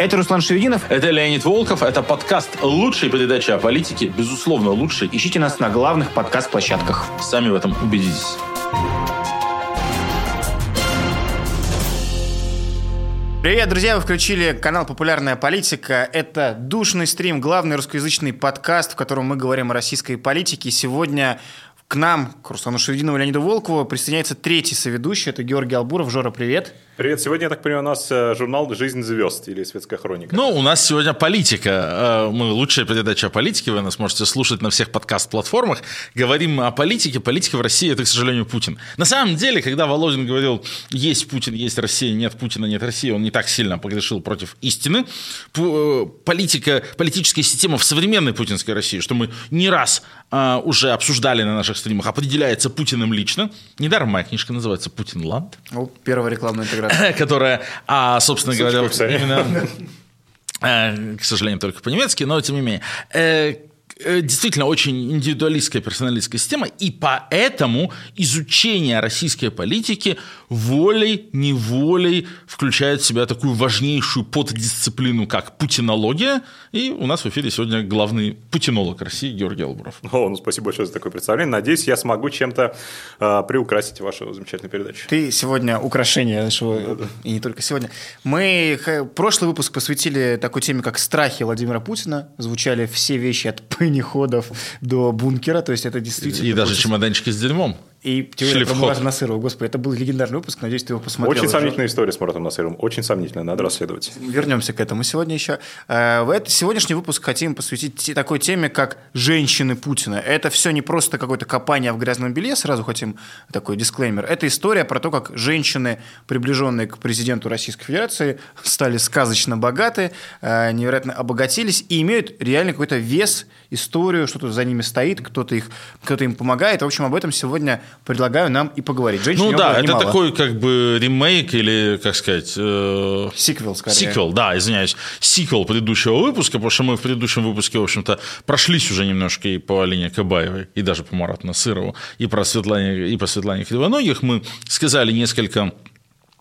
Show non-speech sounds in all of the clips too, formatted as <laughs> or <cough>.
Это Руслан Шевединов. Это Леонид Волков. Это подкаст лучшей передачи о политике. Безусловно, лучший. Ищите нас на главных подкаст-площадках. Сами в этом убедитесь. Привет, друзья! Вы включили канал «Популярная политика». Это душный стрим, главный русскоязычный подкаст, в котором мы говорим о российской политике. Сегодня к нам, к Руслану Шевединову и Леониду Волкову, присоединяется третий соведущий. Это Георгий Албуров. Жора, привет. Привет. Сегодня, я так понимаю, у нас э, журнал «Жизнь звезд» или «Светская хроника». Ну, у нас сегодня политика. Э, мы лучшая передача о политике. Вы нас можете слушать на всех подкаст-платформах. Говорим о политике. Политика в России – это, к сожалению, Путин. На самом деле, когда Володин говорил «есть Путин, есть Россия, нет Путина, нет России», он не так сильно погрешил против истины. Э, политика, политическая система в современной путинской России, что мы не раз уже обсуждали на наших стримах, определяется Путиным лично. Недаром моя книжка называется «Путин Ланд». Ну, первая рекламная интеграция. <coughs> Которая, а, собственно говоря, именно, <laughs> э, к сожалению, только по-немецки, но тем не менее. Э, Э, действительно очень индивидуалистская персоналистская система, и поэтому изучение российской политики волей-неволей включает в себя такую важнейшую поддисциплину, как путинология, и у нас в эфире сегодня главный путинолог России Георгий Албуров. О, ну спасибо большое за такое представление. Надеюсь, я смогу чем-то э, приукрасить вашу замечательную передачу. Ты сегодня украшение нашего, и не только сегодня. Мы прошлый выпуск посвятили такой теме, как страхи Владимира Путина. Звучали все вещи от <laughs> ходов до бункера, то есть это действительно... И даже чемоданчики с дерьмом. И теория про Мурата Насырова. Господи, это был легендарный выпуск, надеюсь, ты его посмотрел. Очень уже. сомнительная история с Муратом Насыровым, очень сомнительная, надо расследовать. Вернемся к этому сегодня еще. Э, в этот сегодняшний выпуск хотим посвятить такой теме, как женщины Путина. Это все не просто какое-то копание в грязном белье, сразу хотим такой дисклеймер. Это история про то, как женщины, приближенные к президенту Российской Федерации, стали сказочно богаты, э, невероятно обогатились и имеют реально какой-то вес, историю, что-то за ними стоит, кто-то их, кто-то им помогает. В общем, об этом сегодня предлагаю нам и поговорить. Женщин ну да, это немало. такой как бы ремейк или, как сказать... Э... Сиквел, скорее. Сиквел, да, извиняюсь. Сиквел предыдущего выпуска, потому что мы в предыдущем выпуске, в общем-то, прошлись уже немножко и по Алине Кабаевой, и даже по Марату Насырову, и, про Светлане, и по Светлане Кривоногих. Мы сказали несколько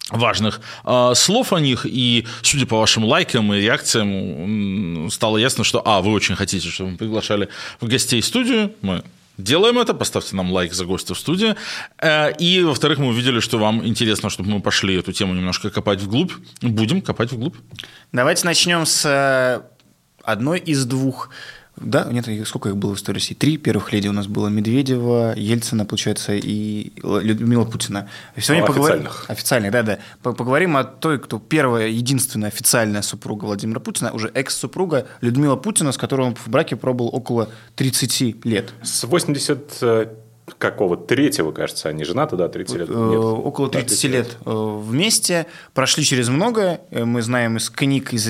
важных э, слов о них, и судя по вашим лайкам и реакциям, стало ясно, что, а, вы очень хотите, чтобы мы приглашали в гостей студию, мы делаем это, поставьте нам лайк за гостя в студии. Э, и, во-вторых, мы увидели, что вам интересно, чтобы мы пошли эту тему немножко копать вглубь. Будем копать вглубь. Давайте начнем с э, одной из двух да, нет, сколько их было в истории России? Три первых леди у нас было Медведева, Ельцина, получается, и Людмила Путина. Сегодня ну, поговорим... Официальных. Официальных, да, да. Поговорим о той, кто первая, единственная официальная супруга Владимира Путина, уже экс-супруга Людмила Путина, с которой он в браке пробыл около 30 лет. С 80 э, какого третьего, кажется, они женаты, да, 30 лет? Нет. Э, около 30, 30 лет. лет э, вместе, прошли через многое, мы знаем из книг, из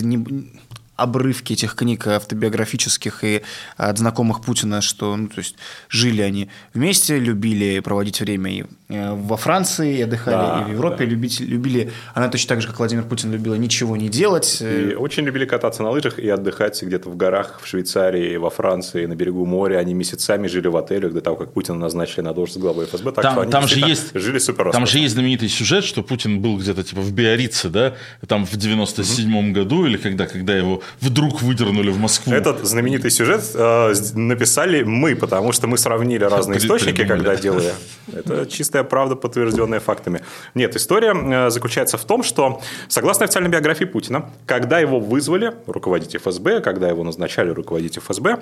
обрывки этих книг автобиографических и от знакомых Путина, что ну, то есть, жили они вместе, любили проводить время и э, во Франции, и отдыхали, да, и в Европе, да. любить, любили, она точно так же, как Владимир Путин, любила ничего не делать. И очень любили кататься на лыжах и отдыхать где-то в горах в Швейцарии, во Франции, на берегу моря. Они месяцами жили в отелях до того, как Путина назначили на должность главы ФСБ. Так там, там же есть, жили супер Там же есть знаменитый сюжет, что Путин был где-то типа в Биорице, да, там в 97 угу. году или когда, когда его вдруг выдернули в Москву. Этот знаменитый сюжет э, написали мы, потому что мы сравнили разные источники, когда делали. Это чистая правда, подтвержденная фактами. Нет, история э, заключается в том, что, согласно официальной биографии Путина, когда его вызвали руководить ФСБ, когда его назначали руководить ФСБ,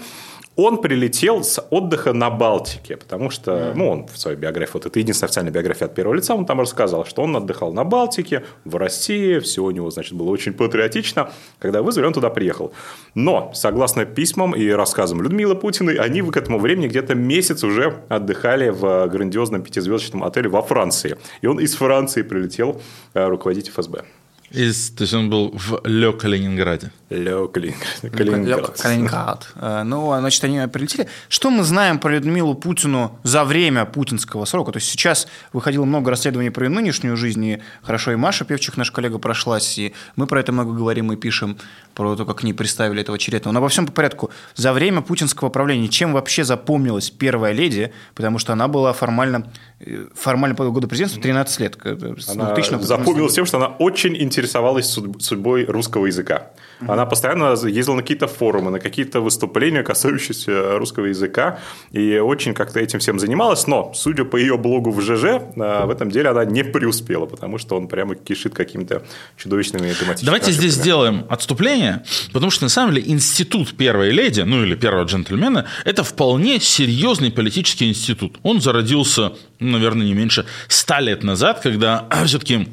он прилетел с отдыха на Балтике, потому что, ну, он в своей биографии, вот это единственная официальная биография от первого лица, он там рассказал, что он отдыхал на Балтике, в России, все у него, значит, было очень патриотично. Когда вызвали, он туда приехал. Но, согласно письмам и рассказам Людмилы Путиной, они к этому времени где-то месяц уже отдыхали в грандиозном пятизвездочном отеле во Франции. И он из Франции прилетел э, руководить ФСБ. Из, то есть он был в Ле Калининграде. Ле Калининград. Калининград. Э, ну, а, значит, они прилетели. Что мы знаем про Людмилу Путину за время путинского срока? То есть сейчас выходило много расследований про ее нынешнюю жизнь, и хорошо и Маша Певчих, наш коллега, прошлась, и мы про это много говорим и пишем, про то, как к ней представили этого Черетного. Но обо всем по порядку. За время путинского правления чем вообще запомнилась первая леди? Потому что она была формально формально по году президентства 13 лет. Она запомнилась тем, что она очень интересовалась судьбой русского языка. Она постоянно ездила на какие-то форумы, на какие-то выступления, касающиеся русского языка, и очень как-то этим всем занималась, но, судя по ее блогу в ЖЖ, в этом деле она не преуспела, потому что он прямо кишит какими-то чудовищными тематическими Давайте ошибками. здесь сделаем отступление, потому что, на самом деле, институт первой леди, ну или первого джентльмена, это вполне серьезный политический институт. Он зародился, наверное, не меньше ста лет назад, когда <clears throat> все-таки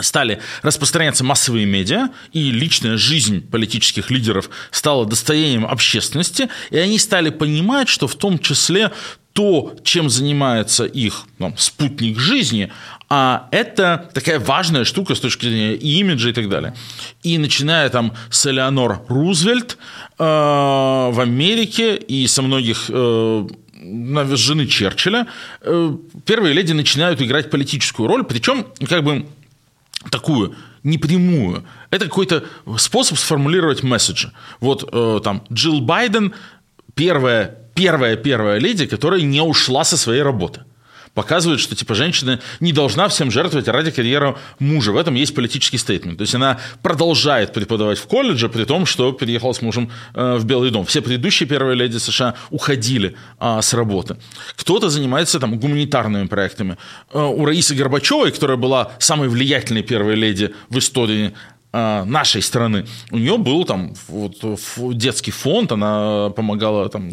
стали распространяться массовые медиа, и личная жизнь политических лидеров стала достоянием общественности, и они стали понимать, что в том числе то, чем занимается их ну, спутник жизни, а это такая важная штука с точки зрения имиджа и так далее. И начиная там с Элеонор Рузвельт э, в Америке и со многих э, жены Черчилля, э, первые леди начинают играть политическую роль, причем как бы такую непрямую. Это какой-то способ сформулировать месседжи. Вот э, там Джилл Байден первая, первая, первая леди, которая не ушла со своей работы показывает, что типа женщина не должна всем жертвовать ради карьеры мужа. В этом есть политический стейтмент. То есть она продолжает преподавать в колледже, при том, что переехала с мужем э, в Белый дом. Все предыдущие первые леди США уходили а, с работы. Кто-то занимается там гуманитарными проектами. Э, у Раисы Горбачевой, которая была самой влиятельной первой леди в истории э, нашей страны. У нее был там вот, детский фонд, она помогала там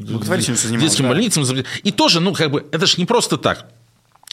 детским да. больницам. И тоже, ну, как бы, это же не просто так.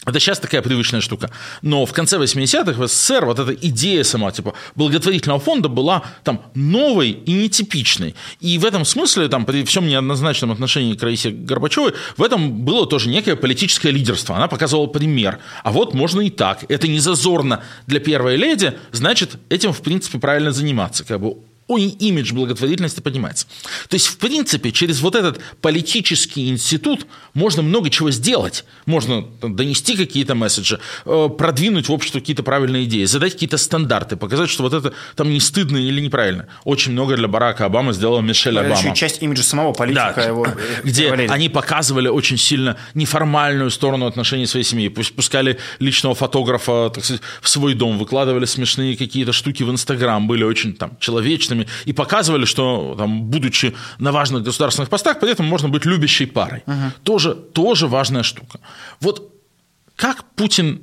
Это сейчас такая привычная штука. Но в конце 80-х в СССР вот эта идея сама, типа, благотворительного фонда была там новой и нетипичной. И в этом смысле, там, при всем неоднозначном отношении к Раисе Горбачевой, в этом было тоже некое политическое лидерство. Она показывала пример. А вот можно и так. Это не зазорно для первой леди, значит, этим, в принципе, правильно заниматься. Как бы имидж благотворительности поднимается. То есть, в принципе, через вот этот политический институт можно много чего сделать. Можно донести какие-то месседжи, э, продвинуть в общество какие-то правильные идеи, задать какие-то стандарты, показать, что вот это там не стыдно или неправильно. Очень много для Барака Обамы сделала Мишель Обама. Еще часть имиджа самого политика. Да, его, <laughs> где они показывали очень сильно неформальную сторону отношений своей семьи. Пусть пускали личного фотографа так сказать, в свой дом, выкладывали смешные какие-то штуки в Инстаграм, были очень там человечными, женщинами и показывали, что, там, будучи на важных государственных постах, при этом можно быть любящей парой. Угу. Тоже, тоже важная штука. Вот как Путин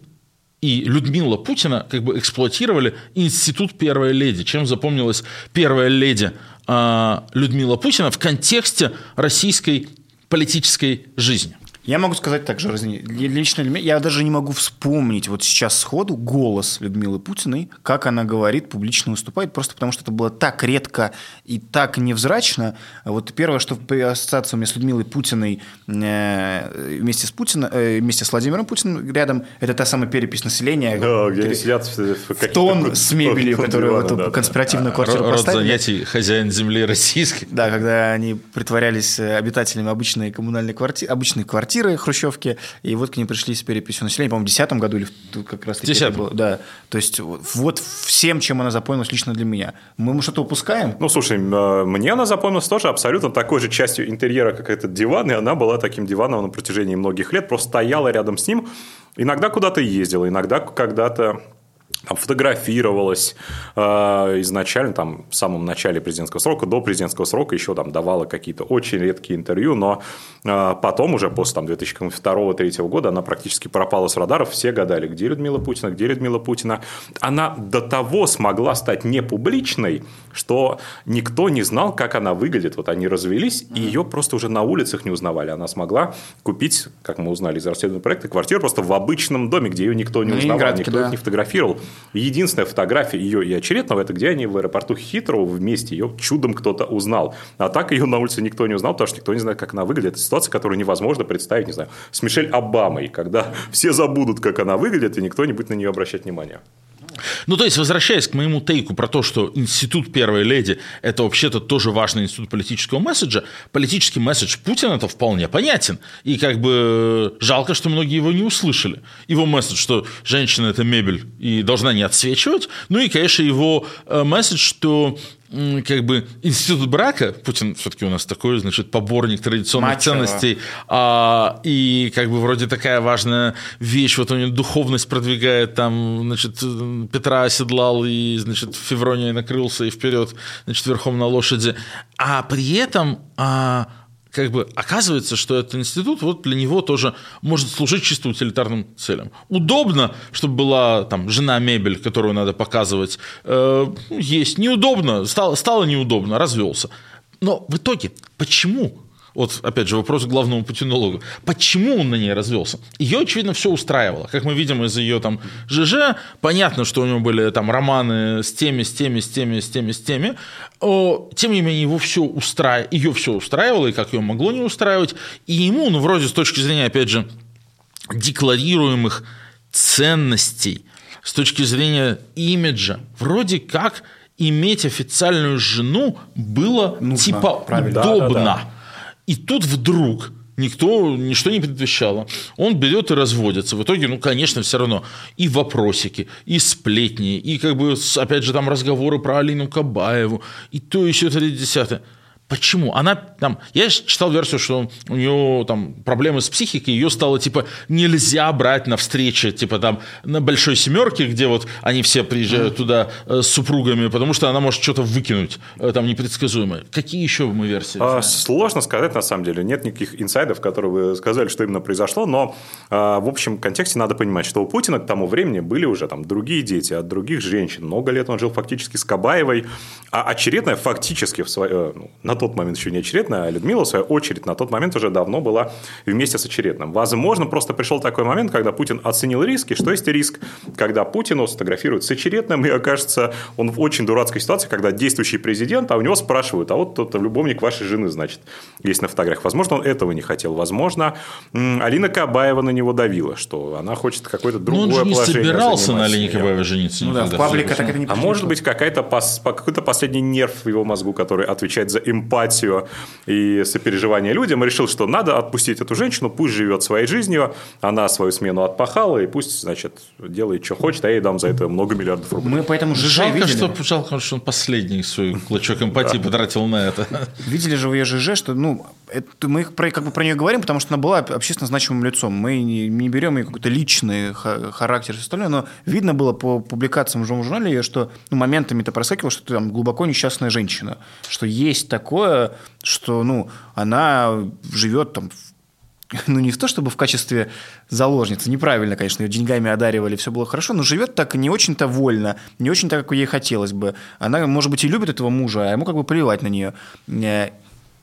и Людмила Путина как бы эксплуатировали институт первой леди. Чем запомнилась первая леди э, Людмила Путина в контексте российской политической жизни? Я могу сказать так же, лично я даже не могу вспомнить вот сейчас сходу голос Людмилы Путиной, как она говорит, публично выступает, просто потому что это было так редко и так невзрачно. Вот первое, что ассоциация у меня с Людмилой Путиной э, вместе с Путиным, э, вместе с Владимиром Путиным рядом, это та самая перепись населения. Да, где они сидят в, в тон с мебелью, которую в эту да, конспиративную да. квартиру Род поставили. занятий хозяин земли российской. Да, когда они притворялись обитателями обычной коммунальной квартиры, обычной квартиры, квартиры хрущевки, и вот к ним пришли с переписью населения, по-моему, в 2010 году или как раз таки было. Да, то есть вот всем, чем она запомнилась лично для меня. Мы что-то упускаем? Ну, слушай, а, мне она запомнилась тоже абсолютно такой же частью интерьера, как этот диван, и она была таким диваном на протяжении многих лет, просто стояла рядом с ним, иногда куда-то ездила, иногда когда-то там, фотографировалась э, изначально, там, в самом начале президентского срока, до президентского срока еще там давала какие-то очень редкие интервью, но э, потом уже после там, 2002-2003 года она практически пропала с радаров, все гадали, где Людмила Путина, где Людмила Путина. Она до того смогла стать непубличной, что никто не знал, как она выглядит. Вот они развелись, и ее просто уже на улицах не узнавали. Она смогла купить, как мы узнали из расследования проекта, квартиру просто в обычном доме, где ее никто не узнавал, никто да. не фотографировал. Единственная фотография ее и очередного, это где они в аэропорту Хитроу вместе, ее чудом кто-то узнал. А так ее на улице никто не узнал, потому что никто не знает, как она выглядит. Это ситуация, которую невозможно представить, не знаю, с Мишель Обамой, когда <laughs> все забудут, как она выглядит, и никто не будет на нее обращать внимания. Ну, то есть, возвращаясь к моему тейку про то, что институт первой леди – это вообще-то тоже важный институт политического месседжа, политический месседж Путина – это вполне понятен. И как бы жалко, что многие его не услышали. Его месседж, что женщина – это мебель и должна не отсвечивать. Ну и, конечно, его э, месседж, что как бы институт брака, Путин все-таки у нас такой, значит, поборник традиционных Мачево. ценностей, а, и как бы вроде такая важная вещь, вот у него духовность продвигает, там, значит, Петра оседлал и, значит, Феврония накрылся и вперед, значит, верхом на лошади, а при этом а, как бы оказывается, что этот институт вот для него тоже может служить чисто утилитарным целям. Удобно, чтобы была там жена мебель, которую надо показывать, э, есть. Неудобно, стало, стало неудобно, развелся. Но в итоге, почему вот, опять же, вопрос к главному путинологу. Почему он на ней развелся? Ее, очевидно, все устраивало. Как мы видим из ее там ЖЖ, понятно, что у него были там романы с теми, с теми, с теми, с теми, с теми. Тем не менее, его все устра... ее все устраивало, и как ее могло не устраивать. И ему, ну, вроде с точки зрения, опять же, декларируемых ценностей, с точки зрения имиджа, вроде как иметь официальную жену было Нужно, типа правильно. удобно. Да, да, да. И тут вдруг никто, ничто не предвещало. Он берет и разводится. В итоге, ну, конечно, все равно и вопросики, и сплетни, и как бы, опять же, там разговоры про Алину Кабаеву, и то еще 30 Почему? Она там, я читал версию, что у нее там проблемы с психикой, ее стало типа нельзя брать на встречи, типа там на большой семерке, где вот они все приезжают туда э, с супругами, потому что она может что-то выкинуть э, там непредсказуемое. Какие еще мы версии? А, сложно сказать на самом деле, нет никаких инсайдов, которые вы сказали, что именно произошло, но а, в общем контексте надо понимать, что у Путина к тому времени были уже там другие дети от других женщин, много лет он жил фактически с Кабаевой, а очередная фактически в свое, э, ну, на тот момент еще не очередная, а Людмила, в свою очередь, на тот момент уже давно была вместе с очередным. Возможно, просто пришел такой момент, когда Путин оценил риски. Что есть риск? Когда Путину сфотографируют с очередным, и окажется он в очень дурацкой ситуации, когда действующий президент, а у него спрашивают, а вот тот любовник вашей жены, значит, есть на фотографиях. Возможно, он этого не хотел. Возможно, Алина Кабаева на него давила, что она хочет какое-то другое Но он же не положение собирался на Алине Кабаевой жениться. Ну да, в паблика так это не А может быть, какая-то, какой-то последний нерв в его мозгу, который отвечает за эмпатию и сопереживание людям, и решил, что надо отпустить эту женщину, пусть живет своей жизнью, она свою смену отпахала, и пусть, значит, делает, что хочет, а я ей дам за это много миллиардов рублей. Мы поэтому ЖЖ жалко, видели. Что, жалко, что он последний свой клочок эмпатии потратил на это. Видели же в ее ЖЖ, что, ну, это мы про, как бы про нее говорим, потому что она была общественно значимым лицом. Мы не, не берем ее какой-то личный характер и остальное, но видно было по публикациям в журнале, что ну, моментами это проскакивало, что ты там глубоко несчастная женщина, что есть такое, что ну, она живет там <laughs> ну, не в то, чтобы в качестве заложницы, неправильно, конечно, ее деньгами одаривали, все было хорошо, но живет так не очень-то вольно, не очень так, как ей хотелось бы. Она, может быть, и любит этого мужа, а ему как бы плевать на нее. Э,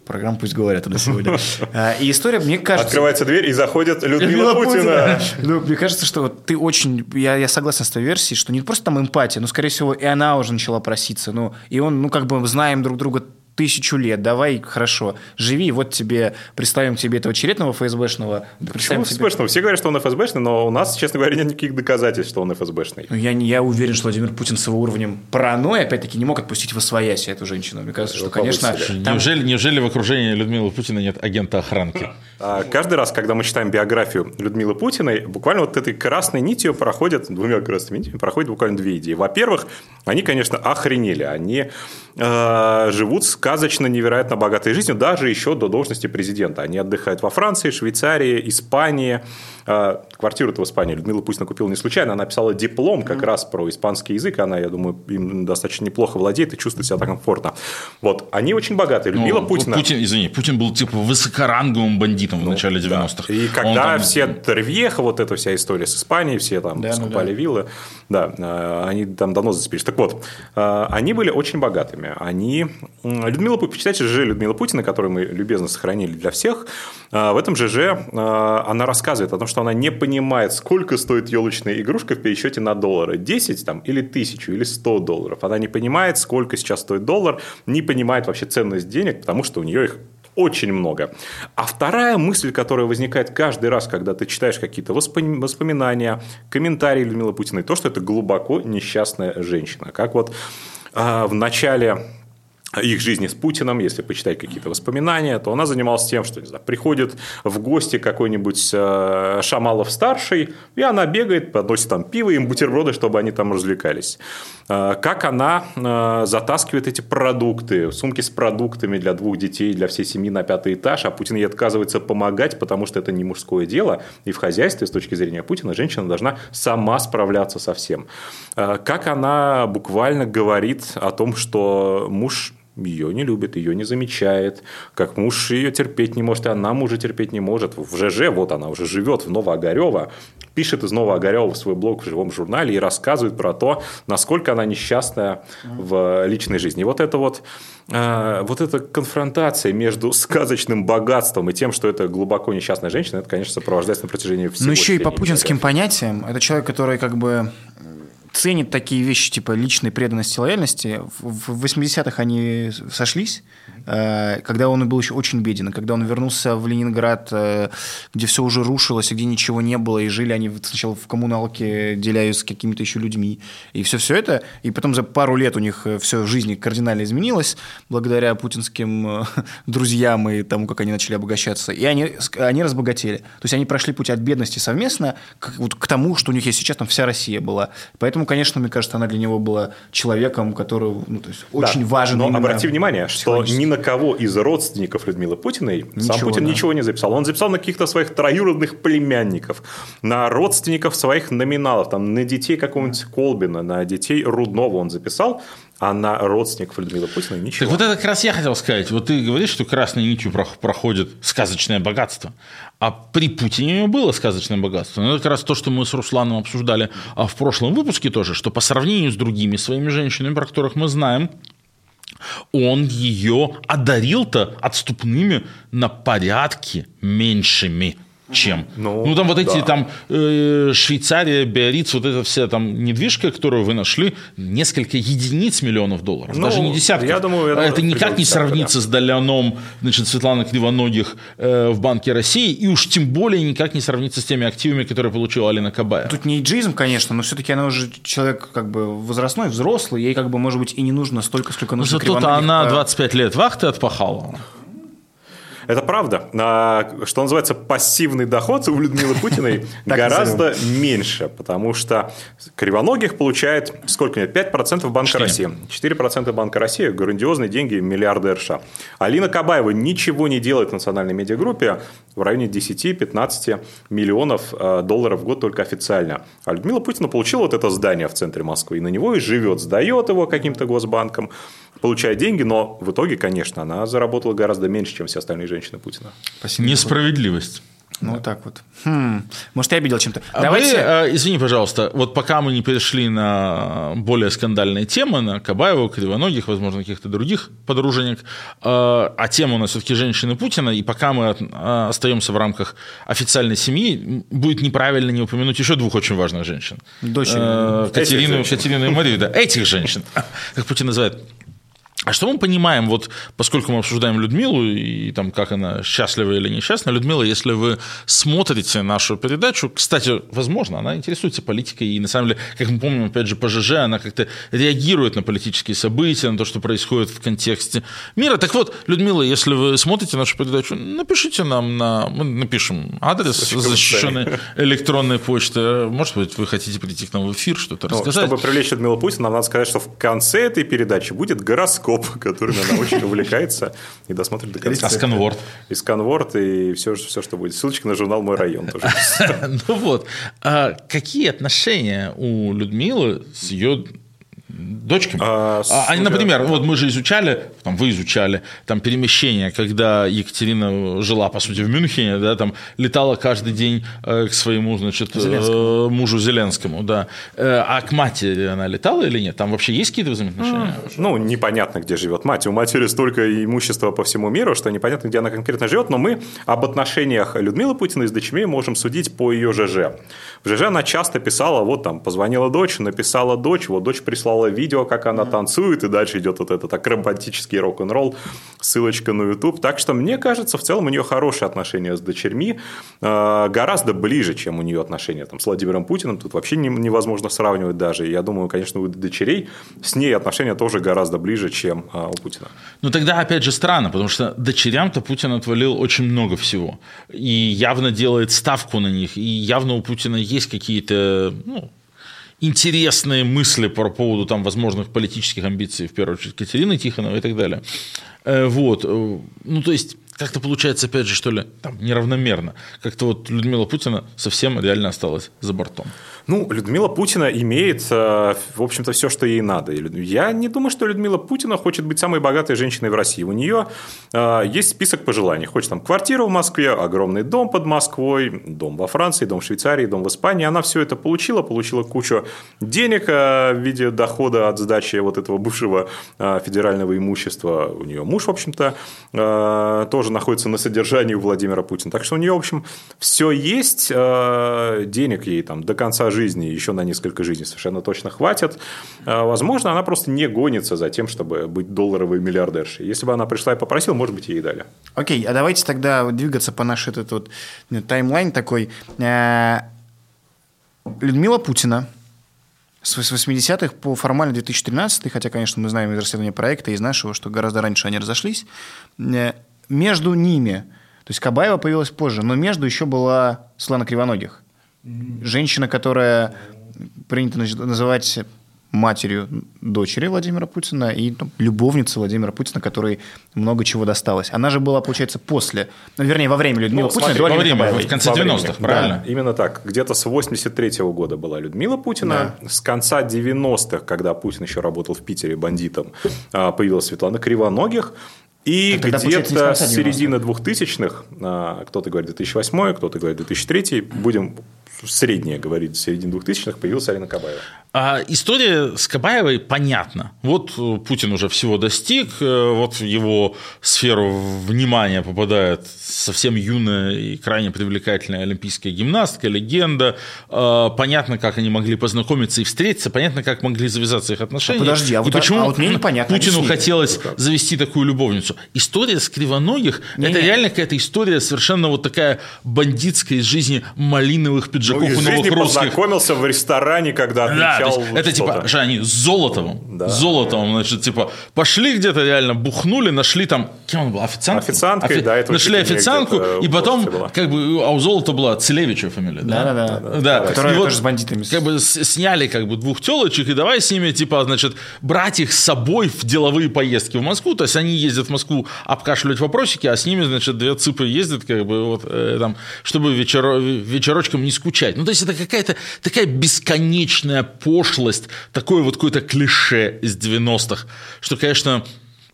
программа «Пусть говорят» у нас сегодня. А, <laughs> и история, мне кажется... Открывается дверь, и заходит Людмила, Людмила Путина. Путина. <laughs> Ну, мне кажется, что ты очень... Я, я согласен с той версией, что не просто там эмпатия, но, скорее всего, и она уже начала проситься. Ну, и он, ну, как бы знаем друг друга тысячу лет, давай, хорошо, живи, вот тебе, представим тебе этого очередного ФСБшного. Да почему тебе... ФСБшного? Все говорят, что он ФСБшный, но у нас, честно говоря, нет никаких доказательств, что он ФСБшный. Ну, я, я уверен, что Владимир Путин с его уровнем паранойи, опять-таки, не мог отпустить в освоясь эту женщину. Мне кажется, что, конечно... Там... Неужели, неужели в окружении Людмилы Путина нет агента охранки? А, каждый раз, когда мы читаем биографию Людмилы Путиной, буквально вот этой красной нитью проходят, двумя красными нитями проходят буквально две идеи. Во-первых, они, конечно, охренели. Они э, живут сказочно невероятно богатой жизнью, даже еще до должности президента. Они отдыхают во Франции, Швейцарии, Испании. Э, квартиру-то в Испании Людмила Путина купила не случайно. Она писала диплом как mm-hmm. раз про испанский язык. Она, я думаю, им достаточно неплохо владеет и чувствует себя так комфортно. Вот. Они очень богатые. Людмила ну, Путина... Путин, извини, Путин был типа высокоранговым бандитом ну, в начале 90-х. Да. И когда там... все Ривьеха, вот эта вся история с Испанией, все там да, скупали ну, да. виллы, да, э, они там давно зацепились. Так вот, э, они были очень богатыми. Они... Людмила, почитайте ЖЖ Людмила Путина, которую мы любезно сохранили для всех. Э, в этом ЖЖ она рассказывает о том, что она не понимает, сколько стоит елочная игрушка в пересчете на доллары. 10 там, или 1000, или 100 долларов. Она не понимает, сколько сейчас стоит доллар, не понимает вообще ценность денег, потому что у нее их очень много. А вторая мысль, которая возникает каждый раз, когда ты читаешь какие-то воспоминания, комментарии Людмилы Путиной, то, что это глубоко несчастная женщина. Как вот а, в начале их жизни с Путиным, если почитать какие-то воспоминания, то она занималась тем, что не знаю, приходит в гости какой-нибудь э, Шамалов-старший, и она бегает, подносит там пиво им бутерброды, чтобы они там развлекались. Э, как она э, затаскивает эти продукты, сумки с продуктами для двух детей, для всей семьи на пятый этаж, а Путин ей отказывается помогать, потому что это не мужское дело, и в хозяйстве, с точки зрения Путина, женщина должна сама справляться со всем. Как она буквально говорит о том, что муж ее не любит, ее не замечает, как муж ее терпеть не может, и она мужа терпеть не может. В ЖЖ, вот она уже живет в Новоогарево, пишет из Новоогарева в свой блог в живом журнале и рассказывает про то, насколько она несчастная в личной жизни. И вот это вот, э, вот эта конфронтация между сказочным богатством и тем, что это глубоко несчастная женщина, это, конечно, сопровождается на протяжении всего. Ну, еще и по путинским понятиям. Это человек, который как бы ценит такие вещи, типа личной преданности лояльности. В 80-х они сошлись, когда он был еще очень беден, когда он вернулся в Ленинград, э, где все уже рушилось, где ничего не было, и жили они сначала в коммуналке, деляясь с какими-то еще людьми, и все-все это, и потом за пару лет у них э, все в жизни кардинально изменилось, благодаря путинским <laughs> друзьям и тому, как они начали обогащаться, и они, они разбогатели. То есть они прошли путь от бедности совместно к, вот, к тому, что у них есть сейчас, там вся Россия была. Поэтому конечно, мне кажется, она для него была человеком, который ну, то есть, очень да, важен. Но обрати внимание, что ни на кого из родственников Людмилы Путиной ничего, сам Путин да. ничего не записал. Он записал на каких-то своих троюродных племянников, на родственников своих номиналов, там, на детей какого-нибудь Колбина, на детей Руднова он записал, а на родственников Людмилы Путина ничего. Так вот это как раз я хотел сказать. Вот ты говоришь, что красной нитью проходит сказочное богатство. А при Путине у него было сказочное богатство. Но это как раз то, что мы с Русланом обсуждали а в прошлом выпуске тоже, что по сравнению с другими своими женщинами, про которых мы знаем, он ее одарил-то отступными на порядки меньшими чем. Ну, ну там вот эти да. там э, Швейцария, Биориц, вот эта вся там недвижка, которую вы нашли, несколько единиц миллионов долларов, ну, даже не десятки. Я думаю, я это никак не сравнится да. с доляном значит, Светланы Кривоногих э, в Банке России, и уж тем более никак не сравнится с теми активами, которые получила Алина Кабаева. Тут не иджизм, конечно, но все-таки она уже человек как бы возрастной, взрослый, ей как бы, может быть, и не нужно столько, сколько нужно Зато-то она 25 лет вахты отпахала. Это правда. Что называется, пассивный доход у Людмилы Путиной <laughs> гораздо меньше, потому что Кривоногих получает сколько нет? 5% Банка России. 4% Банка России. Грандиозные деньги, миллиарды РШ. Алина Кабаева ничего не делает в национальной медиагруппе в районе 10-15 миллионов э, долларов в год только официально. А Людмила Путина получила вот это здание в центре Москвы и на него и живет, сдает его каким-то госбанкам, получает деньги, но в итоге, конечно, она заработала гораздо меньше, чем все остальные женщины Путина. Спасибо. Несправедливость. Ну, да. так вот. Хм. Может, я обидел чем-то. А Давайте... Вы, э, извини, пожалуйста, вот пока мы не перешли на более скандальные темы, на Кабаева, Кривоногих, возможно, каких-то других подруженек, э, а тема у нас все-таки женщины Путина, и пока мы э, остаемся в рамках официальной семьи, будет неправильно не упомянуть еще двух очень важных женщин. Дочери. Катерину, Катерину и Марию, да, этих женщин, <laughs> как Путин называет. А что мы понимаем, вот поскольку мы обсуждаем Людмилу и там как она счастлива или несчастна, Людмила, если вы смотрите нашу передачу, кстати, возможно, она интересуется политикой и на самом деле, как мы помним, опять же, по ЖЖ, она как-то реагирует на политические события, на то, что происходит в контексте мира. Так вот, Людмила, если вы смотрите нашу передачу, напишите нам на, мы напишем адрес защищенной электронной почты. Может быть, вы хотите прийти к нам в эфир, что-то ну, рассказать. Чтобы привлечь Людмилу Путина, нам надо сказать, что в конце этой передачи будет гороскоп коп, <laughs> которыми она очень увлекается и досмотрит до конца. А сканворд? И сканворд, и все, все, что будет. Ссылочка на журнал «Мой район» тоже. <laughs> Ну вот. А какие отношения у Людмилы с ее дочками. А, а, они, например, вот мы же изучали, там, вы изучали, там, перемещение, когда Екатерина жила, по сути, в Мюнхене, да, там, летала каждый день э, к своему, значит, Зеленскому. Э, мужу Зеленскому, да. Э, а к матери она летала или нет? Там вообще есть какие-то взаимоотношения? Ну, непонятно, где живет мать. У матери столько имущества по всему миру, что непонятно, где она конкретно живет, но мы об отношениях Людмилы Путиной с дочерьми можем судить по ее ЖЖ. В ЖЖ она часто писала, вот там, позвонила дочь, написала дочь, вот дочь прислала видео, как она танцует, и дальше идет вот этот акробатический рок-н-ролл, ссылочка на YouTube. Так что, мне кажется, в целом у нее хорошие отношения с дочерьми, э, гораздо ближе, чем у нее отношения там, с Владимиром Путиным. Тут вообще невозможно сравнивать даже. Я думаю, конечно, у дочерей с ней отношения тоже гораздо ближе, чем э, у Путина. Ну, тогда, опять же, странно, потому что дочерям-то Путин отвалил очень много всего. И явно делает ставку на них. И явно у Путина есть какие-то ну, интересные мысли по поводу там, возможных политических амбиций, в первую очередь, Катерины Тихоновой и так далее. Э, вот. Э, ну, то есть, как-то получается, опять же, что ли, там, неравномерно. Как-то вот Людмила Путина совсем реально осталась за бортом. Ну, Людмила Путина имеет, э, в общем-то, все, что ей надо. Я не думаю, что Людмила Путина хочет быть самой богатой женщиной в России. У нее э, есть список пожеланий. Хочет там квартиру в Москве, огромный дом под Москвой, дом во Франции, дом в Швейцарии, дом в Испании. Она все это получила, получила кучу денег э, в виде дохода от сдачи вот этого бывшего федерального имущества. У нее муж, в общем-то, тоже находится на содержании у Владимира Путина. Так что у нее, в общем, все есть, денег ей там до конца жизни, еще на несколько жизней совершенно точно хватит. А, возможно, она просто не гонится за тем, чтобы быть долларовой миллиардершей. Если бы она пришла и попросила, может быть, ей дали. Окей, а давайте тогда двигаться по нашей этот вот э, таймлайн такой. Э, Людмила Путина с 80-х по формально 2013, хотя, конечно, мы знаем из расследования проекта, из нашего, что гораздо раньше они разошлись, э, между ними, то есть Кабаева появилась позже, но между еще была Слана Кривоногих. Женщина, которая принято называть матерью дочери Владимира Путина и ну, любовница Владимира Путина, которой много чего досталось. Она же была, получается, после, ну, вернее, во время Людмилы ну, Путина. Смотри, во время, в конце 90-х, правильно? Да, именно так. Где-то с 83-го года была Людмила Путина. Да. С конца 90-х, когда Путин еще работал в Питере бандитом, а, появилась Светлана Кривоногих. И где-то с середины 2000-х, а, кто-то говорит 2008, кто-то говорит 2003, будем среднее говорить, в середине 2000-х появилась Арина Кабаева. А история с Кабаевой понятна. Вот э, Путин уже всего достиг, э, вот в его сферу внимания попадает совсем юная и крайне привлекательная олимпийская гимнастка, легенда. А, понятно, как они могли познакомиться и встретиться, понятно, как могли завязаться их отношения. А подожди, а и вот, почему а вот мне непонятно. Путину хотелось завести такую любовницу. История с Кривоногих – это реально какая-то история совершенно вот такая бандитская из жизни малиновых пиджаков ну, и новых русских. познакомился в ресторане, когда да, отвечал да, Это типа, что они с Золотовым, да. с Золотовым, значит, типа, пошли где-то реально, бухнули, нашли там, кем он был, официант? Официанткой, Офи... да. Это нашли официантку, и потом, как бы, а у Золота была Целевича фамилия, да? Да, да, да. да. Которая тоже с бандитами. Как бы сняли как бы двух телочек, и давай с ними, типа, значит, брать их с собой в деловые поездки в Москву, то есть они ездят в Москву обкашливать вопросики, а с ними, значит, две цыпы ездят, как бы, вот, э, там, чтобы вечер... вечерочком не скучать. Ну, то есть это какая-то такая бесконечная пошлость, такое вот какое-то клише из 90-х, что, конечно,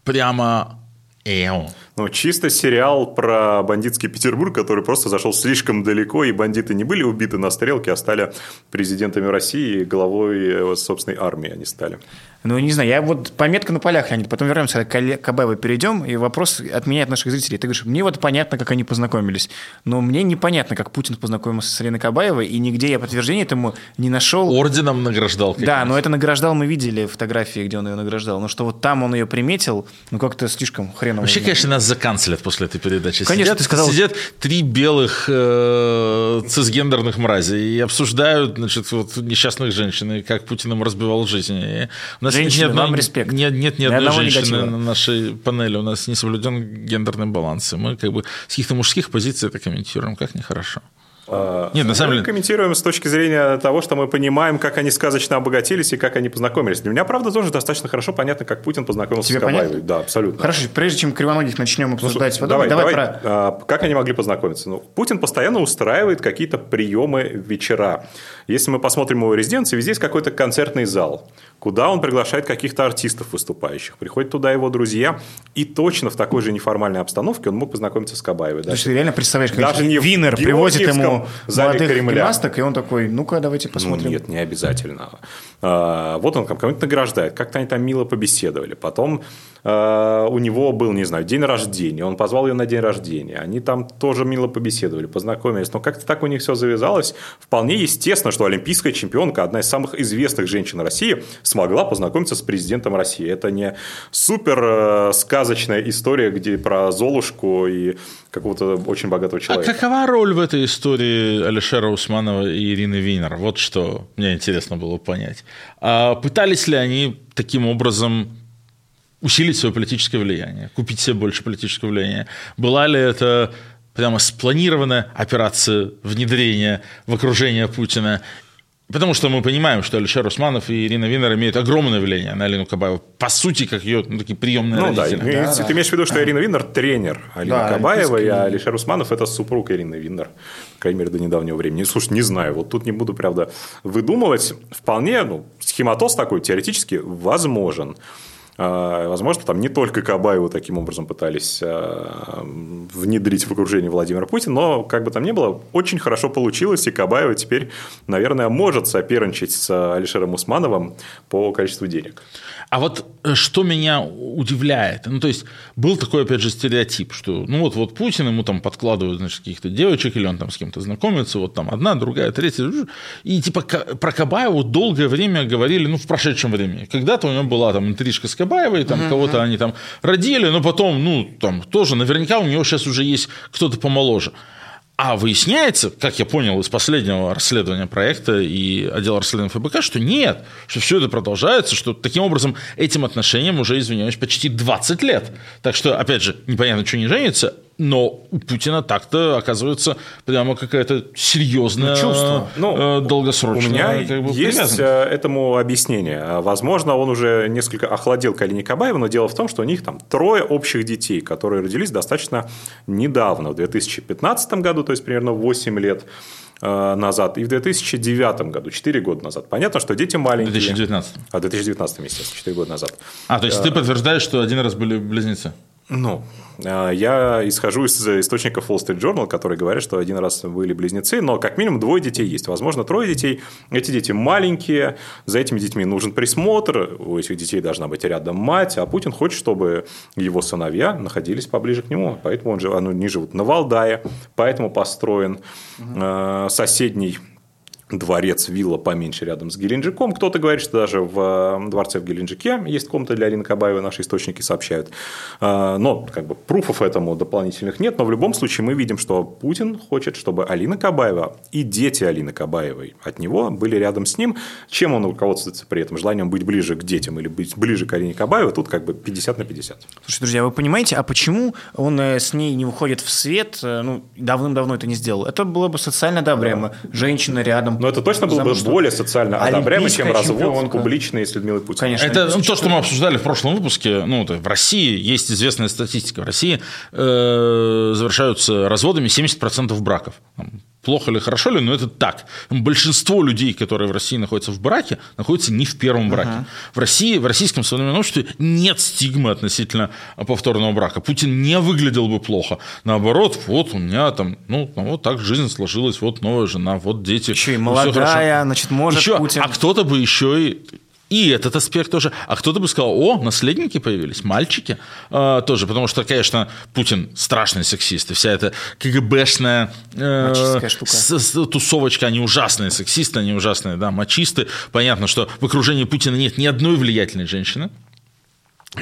прямо эо. Ну, чисто сериал про бандитский Петербург, который просто зашел слишком далеко, и бандиты не были убиты на стрелке, а стали президентами России и главой э, собственной армии они стали. Ну, не знаю, я вот пометка на полях, Леонид, потом вернемся к Кабаеву перейдем, и вопрос от меня от наших зрителей. Ты говоришь, мне вот понятно, как они познакомились, но мне непонятно, как Путин познакомился с Ариной Кабаевой, и нигде я подтверждения этому не нашел. Орденом награждал. Да, но это награждал, мы видели фотографии, где он ее награждал, но что вот там он ее приметил, ну как-то слишком хреново. Вообще, конечно, нас заканцелят после этой передачи. Конечно, сидят, ты сказал... Сидят три белых э, цисгендерных мрази и обсуждают, значит, вот несчастных женщин, и как Путин им разбивал жизнь. И нас Женщины, нет, вам респект. Нет, нет ни одной женщины негатива. на нашей панели. У нас не соблюден гендерный баланс. И мы как бы с каких-то мужских позиций это комментируем, как нехорошо. А, Нет, на самом деле... Мы комментируем с точки зрения того, что мы понимаем, как они сказочно обогатились и как они познакомились. Для меня, правда, тоже достаточно хорошо понятно, как Путин познакомился Тебе с Кабаевой. Понятно? Да, абсолютно. Хорошо, прежде чем Кривоногих начнем обсуждать, ну, давай, давай, давай про... А, как они могли познакомиться? Ну, Путин постоянно устраивает какие-то приемы вечера. Если мы посмотрим его резиденции, везде есть какой-то концертный зал, куда он приглашает каких-то артистов выступающих. Приходят туда его друзья, и точно в такой же неформальной обстановке он мог познакомиться с Кабаевой. То есть ты реально представляешь, как Даже не Винер привозит ему молодых Кремля. гимнасток, и он такой, ну-ка, давайте посмотрим. Ну, нет, не обязательно. А, вот он кого-нибудь награждает, как-то они там мило побеседовали. Потом а, у него был, не знаю, день рождения, он позвал ее на день рождения. Они там тоже мило побеседовали, познакомились. Но как-то так у них все завязалось. Вполне естественно, что олимпийская чемпионка, одна из самых известных женщин России, смогла познакомиться с президентом России. Это не супер э, сказочная история, где про Золушку и какого-то очень богатого человека. А какова роль в этой истории Алишера Усманова и Ирины Вейнер? Вот что мне интересно было понять. А пытались ли они таким образом усилить свое политическое влияние, купить себе больше политического влияния? Была ли это прямо спланированная операция внедрения в окружение Путина? Потому что мы понимаем, что Алишер Усманов и Ирина Винер имеют огромное влияние на Алину Кабаеву. По сути, как ее ну, такие приемные ну, родители. Да, да, ты, да. имеешь в виду, что Ирина Винер тренер Алины да, Кабаевой, а Алишер Усманов это супруг Ирины Винер, по крайней мере, до недавнего времени. Слушай, не знаю, вот тут не буду, правда, выдумывать. Вполне, ну, схематоз такой теоретически возможен. А, возможно, там не только Кабаеву таким образом пытались а, внедрить в окружение Владимира Путина, но как бы там ни было, очень хорошо получилось, и Кабаева теперь, наверное, может соперничать с Алишером Усмановым по количеству денег. А вот э, что меня удивляет, ну, то есть, был такой, опять же, стереотип, что, ну, вот, вот Путин ему там подкладывают, значит, каких-то девочек, или он там с кем-то знакомится, вот там одна, другая, третья, и типа про Кабаеву долгое время говорили, ну, в прошедшем времени. Когда-то у него была там интрижка с Кабаевой, там uh-huh. кого-то они там родили, но потом, ну, там тоже, наверняка у него сейчас уже есть кто-то помоложе. А выясняется, как я понял из последнего расследования проекта и отдела расследования ФБК, что нет, что все это продолжается, что таким образом этим отношениям уже, извиняюсь, почти 20 лет. Так что, опять же, непонятно, что не женится, но у Путина так-то оказывается прямо какая-то серьезная, ну, чувство. Ну, долгосрочная. У меня как бы, есть э, этому объяснение. Возможно, он уже несколько охладил к Алине Кабаеву, но дело в том, что у них там трое общих детей, которые родились достаточно недавно, в 2015 году, то есть примерно 8 лет э, назад, и в 2009 году, 4 года назад. Понятно, что дети маленькие. В 2019. А, в 2019, естественно, 4 года назад. А, то есть ты э, подтверждаешь, что один раз были близнецы? Ну, а, я исхожу из источников Wall Street Journal, которые говорят, что один раз были близнецы, но как минимум двое детей есть. Возможно, трое детей. Эти дети маленькие, за этими детьми нужен присмотр, у этих детей должна быть рядом мать, а Путин хочет, чтобы его сыновья находились поближе к нему. Поэтому он, они живут на Валдае, поэтому построен угу. соседний дворец, вилла поменьше рядом с Геленджиком. Кто-то говорит, что даже в э, дворце в Геленджике есть комната для Алины Кабаевой, наши источники сообщают. А, но как бы пруфов этому дополнительных нет, но в любом случае мы видим, что Путин хочет, чтобы Алина Кабаева и дети Алины Кабаевой от него были рядом с ним. Чем он руководствуется при этом? Желанием быть ближе к детям или быть ближе к Алине Кабаевой? Тут как бы 50 на 50. Слушайте, друзья, вы понимаете, а почему он э, с ней не выходит в свет? Э, ну, давным-давно это не сделал. Это было бы социально одобряемо. Женщина рядом, но это точно было бы более социально одобряемо, чем развод публичный с Людмилой Путиной. Конечно. Это ну, то, что мы обсуждали в прошлом выпуске. Ну, в России есть известная статистика. В России э, завершаются разводами 70% браков плохо ли, хорошо ли, но это так. Большинство людей, которые в России находятся в браке, находятся не в первом браке. Uh-huh. В России, в российском современном обществе нет стигмы относительно повторного брака. Путин не выглядел бы плохо. Наоборот, вот у меня там, ну, вот так жизнь сложилась, вот новая жена, вот дети. Еще и молодая, значит, может еще, Путин... А кто-то бы еще и и этот аспект тоже. А кто-то бы сказал, о, наследники появились, мальчики э, тоже, потому что, конечно, Путин страшный сексист, и вся эта КГБшная э, с, с, тусовочка, они ужасные сексисты, они ужасные, да, мачисты. Понятно, что в окружении Путина нет ни одной влиятельной женщины,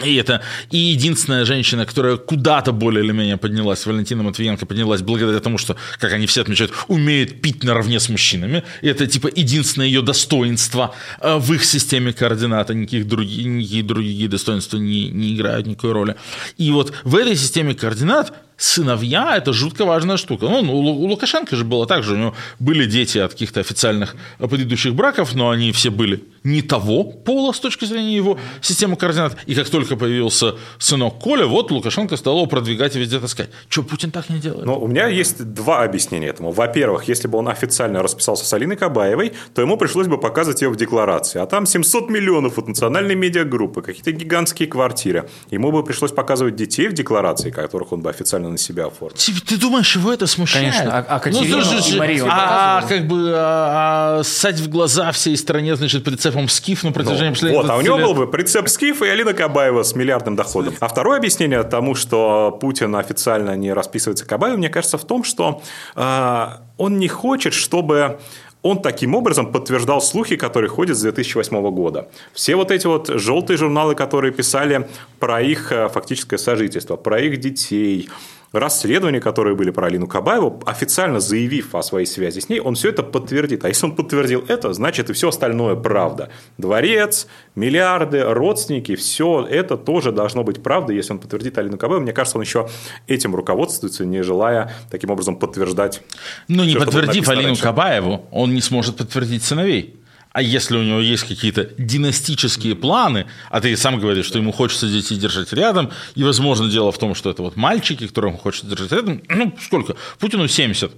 и это и единственная женщина, которая куда-то более или менее поднялась, Валентина Матвиенко поднялась благодаря тому, что, как они все отмечают, умеет пить наравне с мужчинами. И это типа единственное ее достоинство э, в их системе координат, никаких другие, никакие другие достоинства не, не играют никакой роли. И вот в этой системе координат сыновья – это жутко важная штука. Ну, у Лукашенко же было так же, у него были дети от каких-то официальных предыдущих браков, но они все были не того пола с точки зрения его системы координат. И как только появился сынок Коля, вот Лукашенко стал его продвигать и везде таскать. Что Путин так не делает? Ну, у меня есть два объяснения этому. Во-первых, если бы он официально расписался с Алиной Кабаевой, то ему пришлось бы показывать ее в декларации. А там 700 миллионов от национальной медиагруппы, какие-то гигантские квартиры. Ему бы пришлось показывать детей в декларации, которых он бы официально на себя оформил. Ты, ты думаешь, его это смущает? Конечно. А, а Катерина ну, и Марию а, а, как бы а, а, ссать в глаза всей стране, значит, прицепом скиф на протяжении ну, последних Вот, а у него лет. был бы прицеп скиф и Алина Кабаева с миллиардным доходом. А второе объяснение тому, что Путин официально не расписывается Кабаевым, мне кажется, в том, что э, он не хочет, чтобы он таким образом подтверждал слухи, которые ходят с 2008 года. Все вот эти вот желтые журналы, которые писали про их э, фактическое сожительство, про их детей, расследования, которые были про Алину Кабаеву, официально заявив о своей связи с ней, он все это подтвердит. А если он подтвердил это, значит и все остальное правда. Дворец, миллиарды, родственники, все это тоже должно быть правдой, если он подтвердит Алину Кабаеву. Мне кажется, он еще этим руководствуется, не желая таким образом подтверждать. Но не подтвердив Алину раньше. Кабаеву, он не сможет подтвердить сыновей. А если у него есть какие-то династические планы, а ты сам говоришь, что ему хочется детей держать рядом, и, возможно, дело в том, что это вот мальчики, которых он хочет держать рядом, ну, сколько? Путину 70.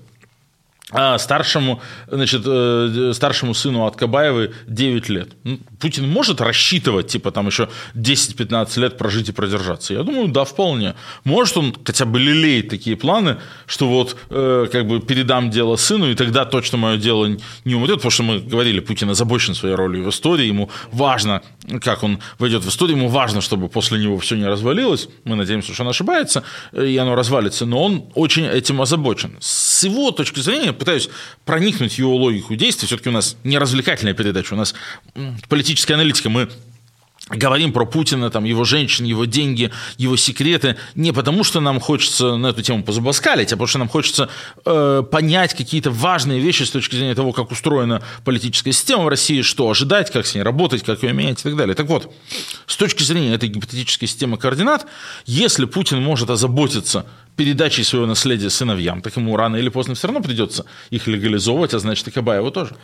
А старшему, значит, э, старшему сыну от Кабаевой 9 лет. Ну, Путин может рассчитывать, типа, там еще 10-15 лет прожить и продержаться? Я думаю, да, вполне. Может он хотя бы лелеет такие планы, что вот, э, как бы, передам дело сыну, и тогда точно мое дело не умрет, потому что мы говорили, Путин озабочен своей ролью в истории, ему важно, как он войдет в историю, ему важно, чтобы после него все не развалилось. Мы надеемся, что он ошибается, и оно развалится, но он очень этим озабочен. С его точки зрения, пытаюсь проникнуть его логику действий. Все-таки у нас не развлекательная передача, у нас политическая аналитика. Мы говорим про Путина, там, его женщин, его деньги, его секреты, не потому, что нам хочется на эту тему позабаскалить, а потому что нам хочется э, понять какие-то важные вещи с точки зрения того, как устроена политическая система в России, что ожидать, как с ней работать, как ее менять и так далее. Так вот, с точки зрения этой гипотетической системы координат, если Путин может озаботиться передачей своего наследия сыновьям, так ему рано или поздно все равно придется их легализовывать, а значит и Кабаеву тоже.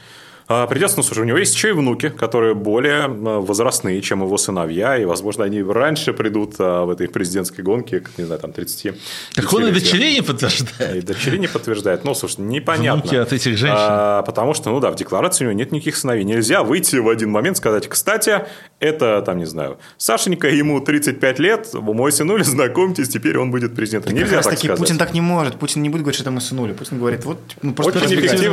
А, придется, ну, слушай, у него есть еще и внуки, которые более а, возрастные, чем его сыновья, и, возможно, они раньше придут а, в этой президентской гонке, как, не знаю, там, 30 Так он и дочерей не подтверждает. И дочерей не подтверждает. Ну, слушай, непонятно. Внуки от этих женщин. А, потому что, ну да, в декларации у него нет никаких сыновей. Нельзя выйти в один момент и сказать, кстати, это, там, не знаю, Сашенька, ему 35 лет, мой сынуля, знакомьтесь, теперь он будет президентом. Так Нельзя так таки, сказать. Путин так не может. Путин не будет говорить, что это мой сынуля. Путин говорит, вот, ну, просто Очень эффективный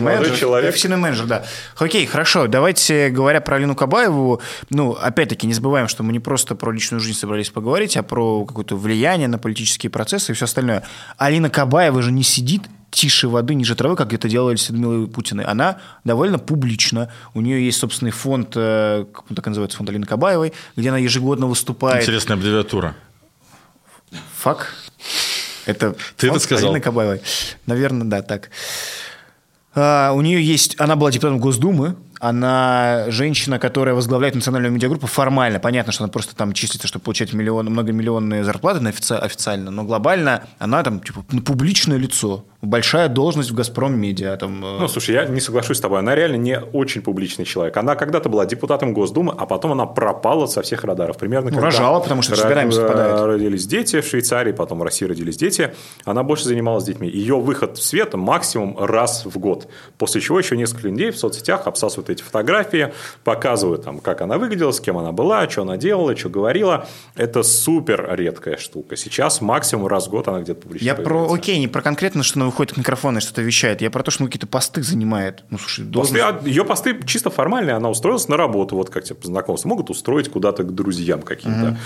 молодой человек. Эффективный менеджер, да. Окей, хорошо. Давайте, говоря про Алину Кабаеву, ну, опять-таки, не забываем, что мы не просто про личную жизнь собрались поговорить, а про какое-то влияние на политические процессы и все остальное. Алина Кабаева же не сидит тише воды, ниже травы, как это делали с Людмилой Путиной. Она довольно публична. У нее есть собственный фонд, э, как он так называется, фонд Алины Кабаевой, где она ежегодно выступает. Интересная аббревиатура. ФАК? Это Ты это сказал? Алины Кабаевой. Наверное, да, так. А, у нее есть, она была депутатом Госдумы, она женщина, которая возглавляет национальную медиагруппу формально. Понятно, что она просто там числится, чтобы получать миллион, многомиллионные зарплаты на офици- официально, но глобально она там типа публичное лицо, большая должность в «Газпром Медиа». Там, э. ну, слушай, я не соглашусь с тобой. Она реально не очень публичный человек. Она когда-то была депутатом Госдумы, а потом она пропала со всех радаров. Примерно ну, рожала, потому что годами совпадает. Родились дети в Швейцарии, потом в России родились дети. Она больше занималась детьми. Ее выход в свет максимум раз в год. После чего еще несколько людей в соцсетях обсасывают эти фотографии, показывают, там, как она выглядела, с кем она была, что она делала, что говорила. Это супер редкая штука. Сейчас максимум раз в год она где-то публично Я про, окей, не про конкретно, что она выходит к микрофону и что-то вещает. Я про то, что ну, какие-то посты занимает. Ну, слушай, должен... посты, а ее посты чисто формальные. Она устроилась на работу, вот как тебе знакомство. Могут устроить куда-то к друзьям каким-то. Угу.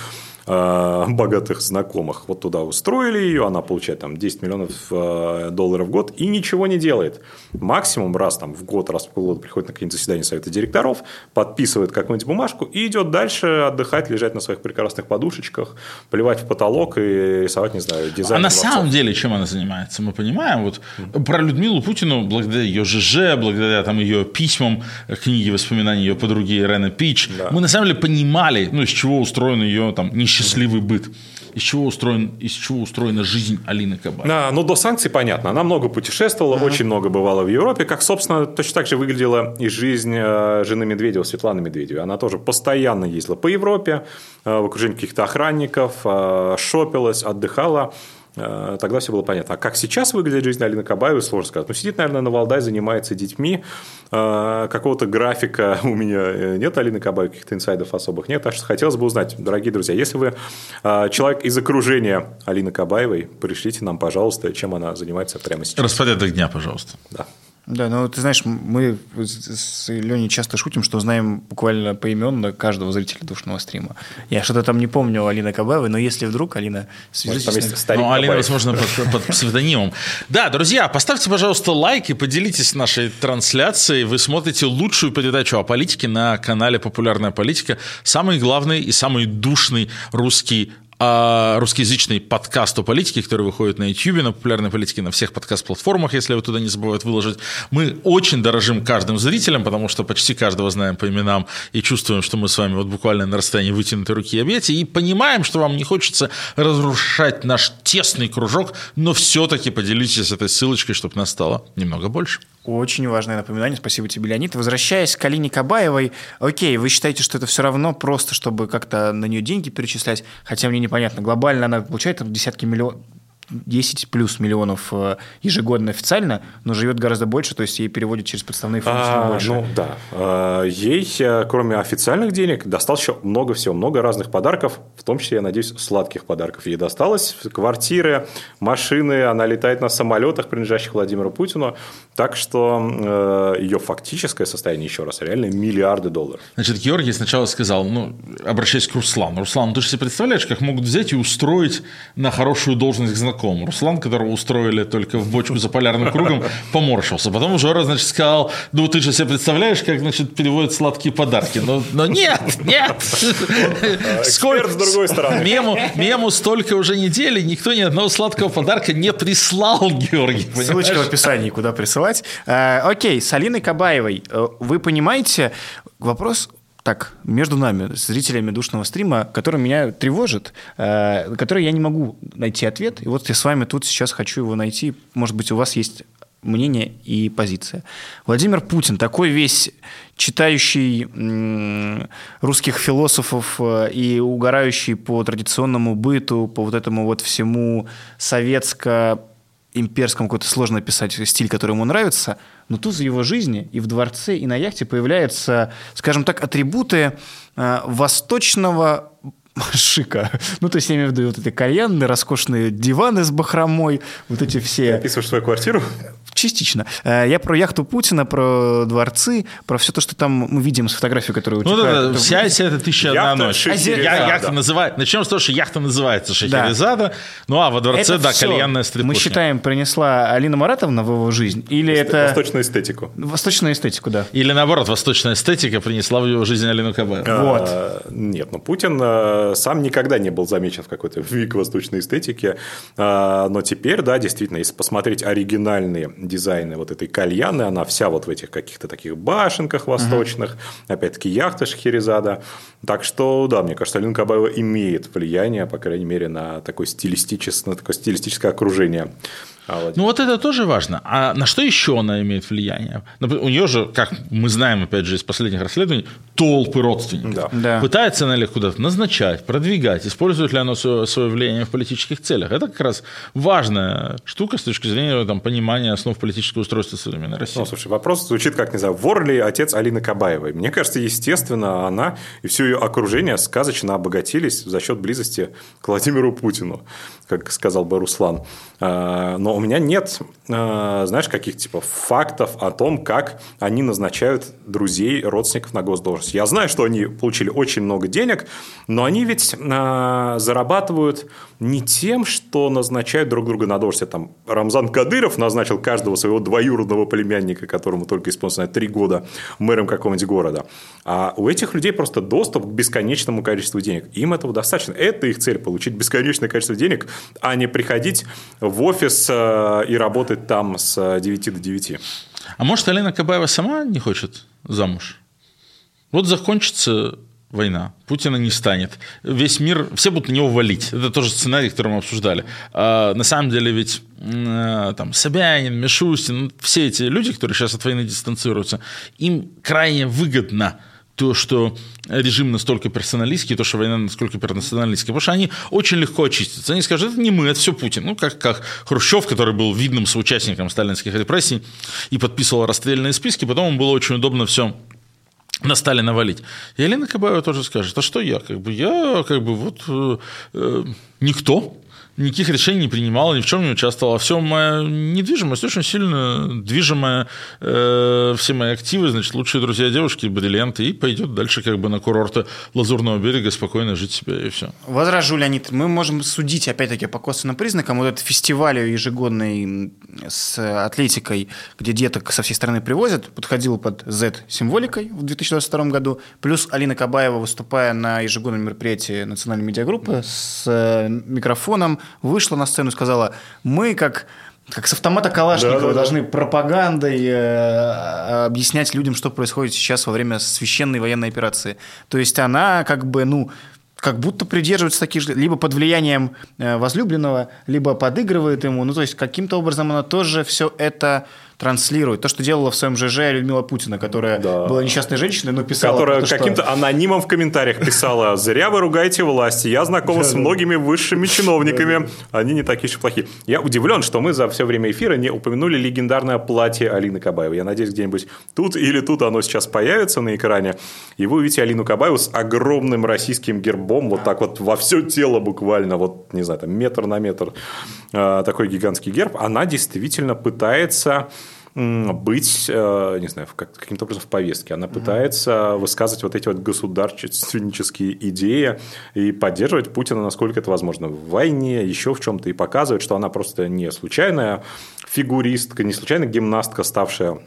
Э, богатых знакомых. Вот туда устроили ее, она получает там 10 миллионов э, долларов в год и ничего не делает. Максимум раз там в год, раз в полгода приходит на какие-нибудь заседания совета директоров, подписывает какую-нибудь бумажку и идет дальше отдыхать, лежать на своих прекрасных подушечках, плевать в потолок и рисовать, не знаю, дизайн. А на самом деле чем она занимается? Мы понимаем, вот mm-hmm. про Людмилу Путину, благодаря ее ЖЖ, благодаря там ее письмам, книге воспоминаний ее подруги Ирены Пич, да. мы на самом деле понимали, ну, из чего устроен ее там несчастный счастливый быт. Из чего, устроен, из чего устроена жизнь Алины Кабаевой? Да, ну, до санкций понятно. Она много путешествовала, uh-huh. очень много бывала в Европе. Как, собственно, точно так же выглядела и жизнь э, жены Медведева, Светланы Медведевой. Она тоже постоянно ездила по Европе, э, в окружении каких-то охранников, э, шопилась, отдыхала. Э, тогда все было понятно. А как сейчас выглядит жизнь Алины Кабаевой, сложно сказать. Ну, сидит, наверное, на Валдай, занимается детьми. Э, какого-то графика <laughs> у меня э, нет Алины Кабаевой, каких-то инсайдов особых нет. Так что хотелось бы узнать, дорогие друзья, если вы человек из окружения Алины Кабаевой, пришлите нам, пожалуйста, чем она занимается прямо сейчас. Распорядок дня, пожалуйста. Да. Да, ну ты знаешь, мы с Леней часто шутим, что знаем буквально поименно каждого зрителя душного стрима. Я что-то там не помню Алины Кабаевой, но если вдруг, Алина, свяжитесь. С ну, Алина, возможно, под, под псевдонимом. Да, друзья, поставьте, пожалуйста, лайк и поделитесь нашей трансляцией. Вы смотрите лучшую передачу о политике на канале «Популярная политика». Самый главный и самый душный русский а русскоязычный подкаст о политике, который выходит на YouTube, на популярной политике, на всех подкаст-платформах, если вы туда не забывают выложить. Мы очень дорожим каждым зрителем, потому что почти каждого знаем по именам и чувствуем, что мы с вами вот буквально на расстоянии вытянутой руки объятия, и понимаем, что вам не хочется разрушать наш тесный кружок, но все-таки поделитесь этой ссылочкой, чтобы нас стало немного больше. Очень важное напоминание. Спасибо тебе, Леонид. Возвращаясь к Алине Кабаевой, окей, вы считаете, что это все равно просто, чтобы как-то на нее деньги перечислять, хотя мне непонятно, глобально она получает там, десятки миллионов, 10 плюс миллионов э, ежегодно официально, но живет гораздо больше, то есть ей переводят через подставные функции а, больше. Ну да. А, ей, э, кроме официальных денег, досталось еще много всего, много разных подарков, в том числе, я надеюсь, сладких подарков. Ей досталось квартиры, машины, она летает на самолетах, принадлежащих Владимиру Путину, так что э, ее фактическое состояние, еще раз, реально миллиарды долларов. Значит, Георгий сначала сказал, ну, обращаясь к Руслану, Руслан, ты же себе представляешь, как могут взять и устроить на хорошую должность знакомых знаком. Руслан, которого устроили только в бочку за полярным кругом, <laughs> поморщился. Потом уже, значит, сказал, ну ты же себе представляешь, как, значит, переводят сладкие подарки. Но, но нет, нет. Сколько, с другой стороны. Мему, мему столько уже недели, никто ни одного сладкого подарка не прислал, <laughs> Георгий. Ссылочка в описании, куда присылать. Э, окей, с Алиной Кабаевой. Э, вы понимаете, вопрос так, между нами, зрителями душного стрима, который меня тревожит, э, который я не могу найти ответ. И вот я с вами тут сейчас хочу его найти. Может быть, у вас есть мнение и позиция. Владимир Путин, такой весь читающий русских философов э, и угорающий по традиционному быту, по вот этому вот всему советско имперском какой-то сложно описать стиль, который ему нравится, но тут в его жизни и в дворце, и на яхте появляются, скажем так, атрибуты э, восточного шика. Ну, то есть я имею в виду вот эти кальянные, роскошные диваны с бахромой, вот эти все... Ты описываешь свою квартиру? Частично. Э, я про яхту Путина, про дворцы, про все то, что там мы видим с фотографией, которую Ну да, да, вся, вся эта тысяча одна ночь. Я, яхта называет, начнем с того, что яхта называется Шахерезада, да. ну а во дворце, это да, все кальянная стрипушня. Мы считаем, принесла Алина Маратовна в его жизнь, или это... Восточную эстетику. Восточную эстетику, да. Или наоборот, восточная эстетика принесла в его жизнь Алину Кабаеву. А, вот. Нет, ну Путин э, сам никогда не был замечен в какой-то <laughs> век восточной эстетики, а, но теперь, да, действительно, если посмотреть оригинальные дизайны вот этой кальяны, она вся вот в этих каких-то таких башенках восточных, uh-huh. опять-таки яхта Шахерезада. Так что, да, мне кажется, Алина Кабаева имеет влияние, по крайней мере, на такое стилистическое, на такое стилистическое окружение ну вот это тоже важно. А на что еще она имеет влияние? У нее же, как мы знаем, опять же, из последних расследований, толпы родственников. Да. Да. Пытается она ли куда-то назначать, продвигать, использует ли она свое, свое влияние в политических целях. Это как раз важная штука с точки зрения там, понимания основ политического устройства современной России. Ну, слушай, вопрос звучит как, не знаю, вор ли отец Алины Кабаевой? Мне кажется, естественно, она и все ее окружение сказочно обогатились за счет близости к Владимиру Путину, как сказал бы Руслан. А, но у меня нет, а, знаешь, каких типа фактов о том, как они назначают друзей, родственников на госдолжность. Я знаю, что они получили очень много денег, но они ведь а, зарабатывают не тем, что назначают друг друга на должность. Там Рамзан Кадыров назначил каждого своего двоюродного племянника, которому только исполнилось три года, мэром какого-нибудь города. А у этих людей просто доступ к бесконечному количеству денег. Им этого достаточно. Это их цель – получить бесконечное количество денег, а не приходить в офис э, и работать там с 9 до 9. А может, Алина Кабаева сама не хочет замуж? Вот закончится война, Путина не станет, весь мир, все будут на него валить. Это тоже сценарий, который мы обсуждали. А на самом деле ведь э, там Собянин, Мишустин, все эти люди, которые сейчас от войны дистанцируются, им крайне выгодно то, что режим настолько персоналистский, то, что война настолько персоналистская, потому что они очень легко очистятся. Они скажут, это не мы, это все Путин. Ну, как, как Хрущев, который был видным соучастником сталинских репрессий и подписывал расстрельные списки, потом ему было очень удобно все на Сталина валить. И Елена Кабаева тоже скажет, а что я? Как бы я как бы вот э, э, никто, никаких решений не принимала, ни в чем не участвовала. Все моя недвижимость очень сильно движимая. Э, все мои активы, значит, лучшие друзья девушки, бриллианты, и пойдет дальше как бы на курорты Лазурного берега спокойно жить себе, и все. Возражу, Леонид, мы можем судить, опять-таки, по косвенным признакам. Вот этот фестиваль ежегодный с атлетикой, где деток со всей страны привозят, подходил под Z-символикой в 2022 году. Плюс Алина Кабаева, выступая на ежегодном мероприятии национальной медиагруппы с э, микрофоном, вышла на сцену и сказала, мы как как с автомата Калашникова да, да, должны пропагандой э, объяснять людям, что происходит сейчас во время священной военной операции. То есть она как бы, ну, как будто придерживается таких же, либо под влиянием э, возлюбленного, либо подыгрывает ему. Ну, то есть каким-то образом она тоже все это транслирует. То, что делала в своем ЖЖ Людмила Путина, которая да. была несчастной женщиной, но писала... Которая каким-то что... анонимом в комментариях писала «Зря вы ругаете власти, я знакома с многими высшими чиновниками, они не такие уж плохие». Я удивлен, что мы за все время эфира не упомянули легендарное платье Алины Кабаевой. Я надеюсь, где-нибудь тут или тут оно сейчас появится на экране, и вы увидите Алину Кабаеву с огромным российским гербом, вот так вот во все тело буквально, вот, не знаю, там метр на метр, а, такой гигантский герб. Она действительно пытается быть, э, не знаю, каким-то образом в повестке. Она пытается высказывать вот эти вот государственнические идеи и поддерживать Путина, насколько это возможно, в войне, еще в чем-то, и показывать, что она просто не случайная фигуристка, не случайная гимнастка, ставшая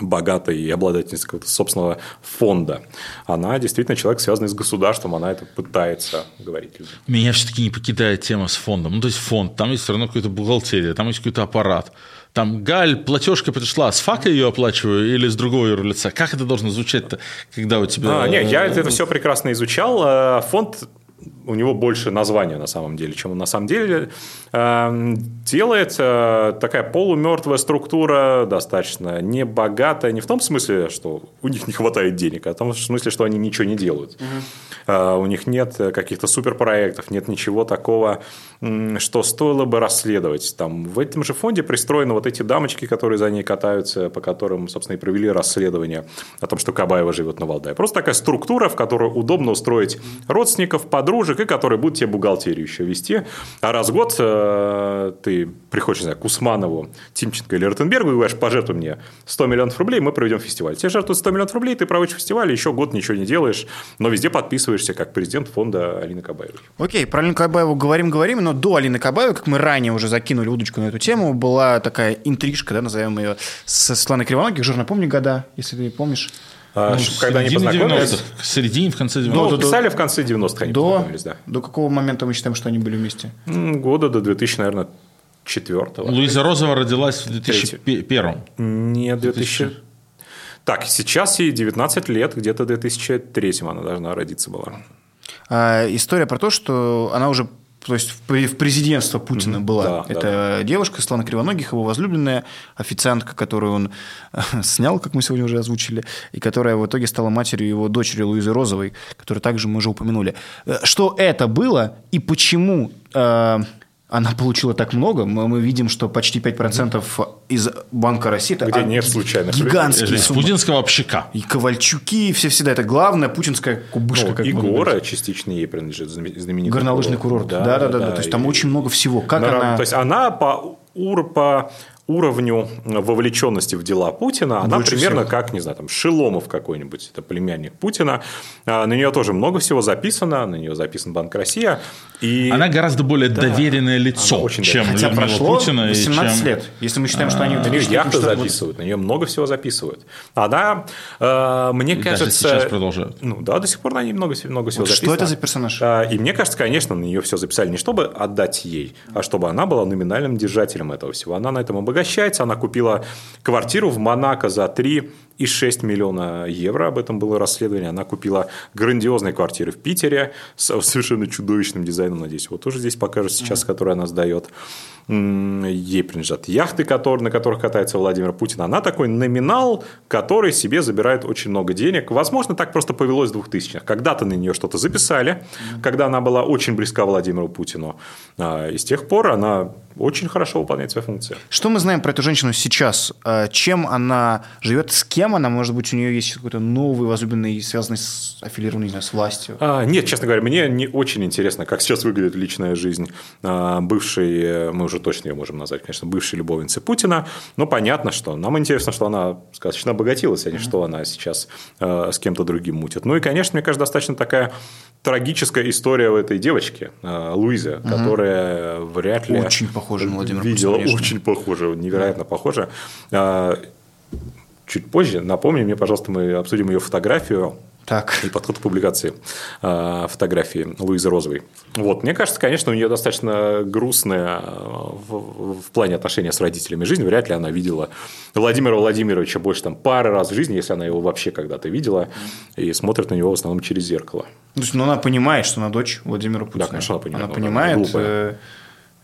богатой и обладательницей какого-то собственного фонда. Она действительно человек, связанный с государством, она это пытается говорить. Меня все-таки не покидает тема с фондом. Ну, то есть фонд, там есть все равно какая-то бухгалтерия, там есть какой-то аппарат там, Галь, платежка пришла, с фака ее оплачиваю или с другого юрлица? Как это должно звучать-то, когда у тебя... А, нет, я это все прекрасно изучал. Э, фонд у него больше названия на самом деле, чем он на самом деле эм, делает. Э, такая полумертвая структура, достаточно небогатая, не в том смысле, что у них не хватает денег, а в том смысле, что они ничего не делают. Угу. У них нет каких-то суперпроектов, нет ничего такого, что стоило бы расследовать. Там, в этом же фонде пристроены вот эти дамочки, которые за ней катаются, по которым, собственно, и провели расследование о том, что Кабаева живет на Валдае. Просто такая структура, в которую удобно устроить родственников, подружек, и которые будут тебе бухгалтерию еще вести. А раз в год э, ты приходишь, не знаю, к Усманову, Тимченко или Ротенбергу и говоришь, пожертвуй мне 100 миллионов рублей, мы проведем фестиваль. Тебе жертвуют 100 миллионов рублей, ты проводишь фестиваль, еще год ничего не делаешь, но везде подписываешься как президент фонда Алины Кабаевой. Окей, про Алину Кабаеву говорим-говорим, но до Алины Кабаевой, как мы ранее уже закинули удочку на эту тему, была такая интрижка, да, назовем ее, с Светланой Кривоногих, уже напомни года, если ты помнишь. А, ну, когда они познакомились? В середине, в конце 90-х. Ну, писали в конце 90-х они до, познакомились, да. До какого момента мы считаем, что они были вместе? Года до 2000, наверное, четвертого. Луиза Розова родилась в 2001. Нет, 2000... Так, сейчас ей 19 лет, где-то в 2003 она должна родиться была. А, история про то, что она уже то есть в президентство Путина mm-hmm. была да, эта да. девушка, Слана Кривоногих, его возлюбленная, официантка, которую он снял, как мы сегодня уже озвучили, и которая в итоге стала матерью его дочери Луизы Розовой, которую также мы уже упомянули. Э, что это было и почему э, она получила так много. Мы, мы видим, что почти 5% из Банка России это Где не случайно. гигантские Из путинского общака. И Ковальчуки, все всегда. Это главная путинская кубышка. Ну, как и гора частично ей принадлежит, знаменитый Горнолыжный курорт. Да-да-да. То есть там очень много всего. Как она... То есть она по, ур, по уровню вовлеченности в дела Путина, она Больше примерно всех. как, не знаю, там, Шиломов какой-нибудь, это племянник Путина. А, на нее тоже много всего записано, на нее записан Банк Россия. И... Она гораздо более да, доверенное лицо, очень чем Хотя Людмила прошло Путина. 18 чем... лет, если мы считаем, что они... На нее яхты записывают, на нее много всего записывают. Она, э, мне кажется... сейчас продолжают. Ну да, до сих пор на ней много, много всего вот записано. Что это за персонаж? А, и мне кажется, конечно, на нее все записали не чтобы отдать ей, а чтобы она была номинальным держателем этого всего. Она на этом обогащается, она купила квартиру в Монако за 3 и 6 миллиона евро. Об этом было расследование. Она купила грандиозные квартиры в Питере с совершенно чудовищным дизайном, надеюсь. Вот тоже здесь покажут сейчас, который она сдает. Ей принадлежат яхты, которые, на которых катается Владимир Путин. Она такой номинал, который себе забирает очень много денег. Возможно, так просто повелось в 2000-х. Когда-то на нее что-то записали, когда она была очень близка Владимиру Путину. А, и с тех пор она очень хорошо выполняет свои функции. Что мы знаем про эту женщину сейчас? Э, чем она живет? С кем она? Может быть, у нее есть какой-то новый возлюбленный, связанный с не знаю, с властью? А, нет, честно говоря, мне не очень интересно, как сейчас выглядит личная жизнь а, бывшей, мы уже точно ее можем назвать, конечно, бывшей любовницы Путина. Но понятно, что нам интересно, что она сказочно обогатилась, а не что она сейчас а, с кем-то другим мутит. Ну и, конечно, мне кажется, достаточно такая трагическая история у этой девочки, а, Луизы, угу. которая вряд ли... Очень похожа на Владимира Видела, Путина, очень похожа, невероятно похожа. А, чуть позже, напомни мне, пожалуйста, мы обсудим ее фотографию так. И подход к публикации э, фотографии Луизы Розовой. Вот. Мне кажется, конечно, у нее достаточно грустная в, в плане отношения с родителями жизнь. Вряд ли она видела Владимира Владимировича больше там пары раз в жизни, если она его вообще когда-то видела, и смотрит на него в основном через зеркало. То есть, ну, она понимает, что она дочь Владимира Путина. Да, конечно, она понимает. Она понимает, э,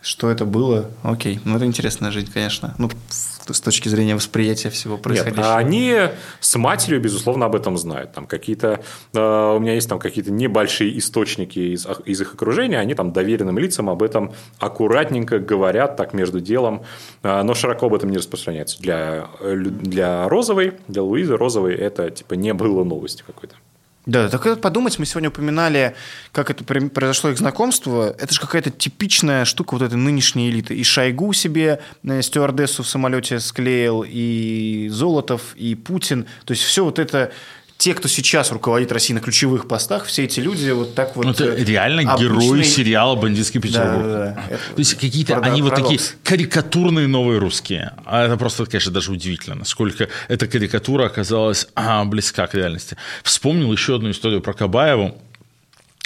что это было. Окей, ну, это интересная жизнь, конечно. Ну, с точки зрения восприятия всего происходящего. Нет, они с матерью, безусловно, об этом знают. Там какие-то, э, у меня есть там какие-то небольшие источники из, из их окружения, они там доверенным лицам об этом аккуратненько говорят, так между делом, э, но широко об этом не распространяется. Для, э, для Розовой, для Луизы Розовой это типа не было новости какой-то. Да, так подумать, мы сегодня упоминали, как это произошло их знакомство. Это же какая-то типичная штука вот этой нынешней элиты. И Шойгу себе э, стюардессу в самолете склеил, и Золотов, и Путин. То есть все вот это те, кто сейчас руководит Россией на ключевых постах, все эти люди вот так вот... Ну, это э, реально обычные... герои сериала «Бандитский Петербург». Да, да, да. То есть какие-то, Парадокс. они вот такие карикатурные новые русские. А это просто, конечно, даже удивительно, насколько эта карикатура оказалась а, близка к реальности. Вспомнил еще одну историю про Кабаеву,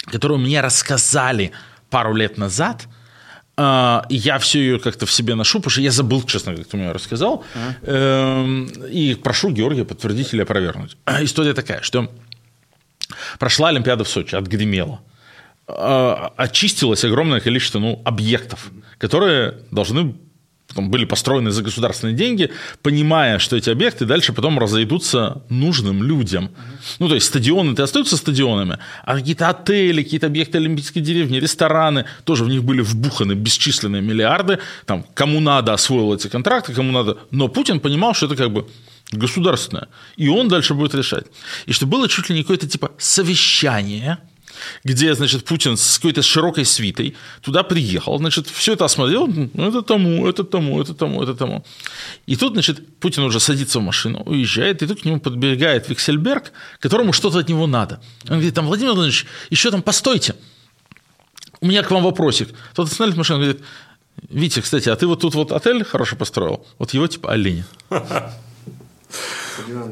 которую мне рассказали пару лет назад – я все ее как-то в себе ношу, потому что я забыл, честно говоря, кто мне рассказал. А? И прошу Георгия подтвердить или опровергнуть. <clears throat> История такая, что прошла Олимпиада в Сочи, отгремела. А, очистилось огромное количество ну, объектов, которые должны потом были построены за государственные деньги, понимая, что эти объекты дальше потом разойдутся нужным людям. Ну, то есть стадионы-то остаются стадионами, а какие-то отели, какие-то объекты Олимпийской деревни, рестораны, тоже в них были вбуханы бесчисленные миллиарды, там, кому надо освоил эти контракты, кому надо. Но Путин понимал, что это как бы государственное, и он дальше будет решать. И что было чуть ли не какое-то типа совещание – где, значит, Путин с какой-то широкой свитой туда приехал, значит, все это осмотрел, ну, это тому, это тому, это тому, это тому. И тут, значит, Путин уже садится в машину, уезжает, и тут к нему подбегает Виксельберг, которому что-то от него надо. Он говорит, там, Владимир Владимирович, еще там, постойте, у меня к вам вопросик. Тот останавливает машину, говорит, Витя, кстати, а ты вот тут вот отель хорошо построил? Вот его типа олень. <laughs>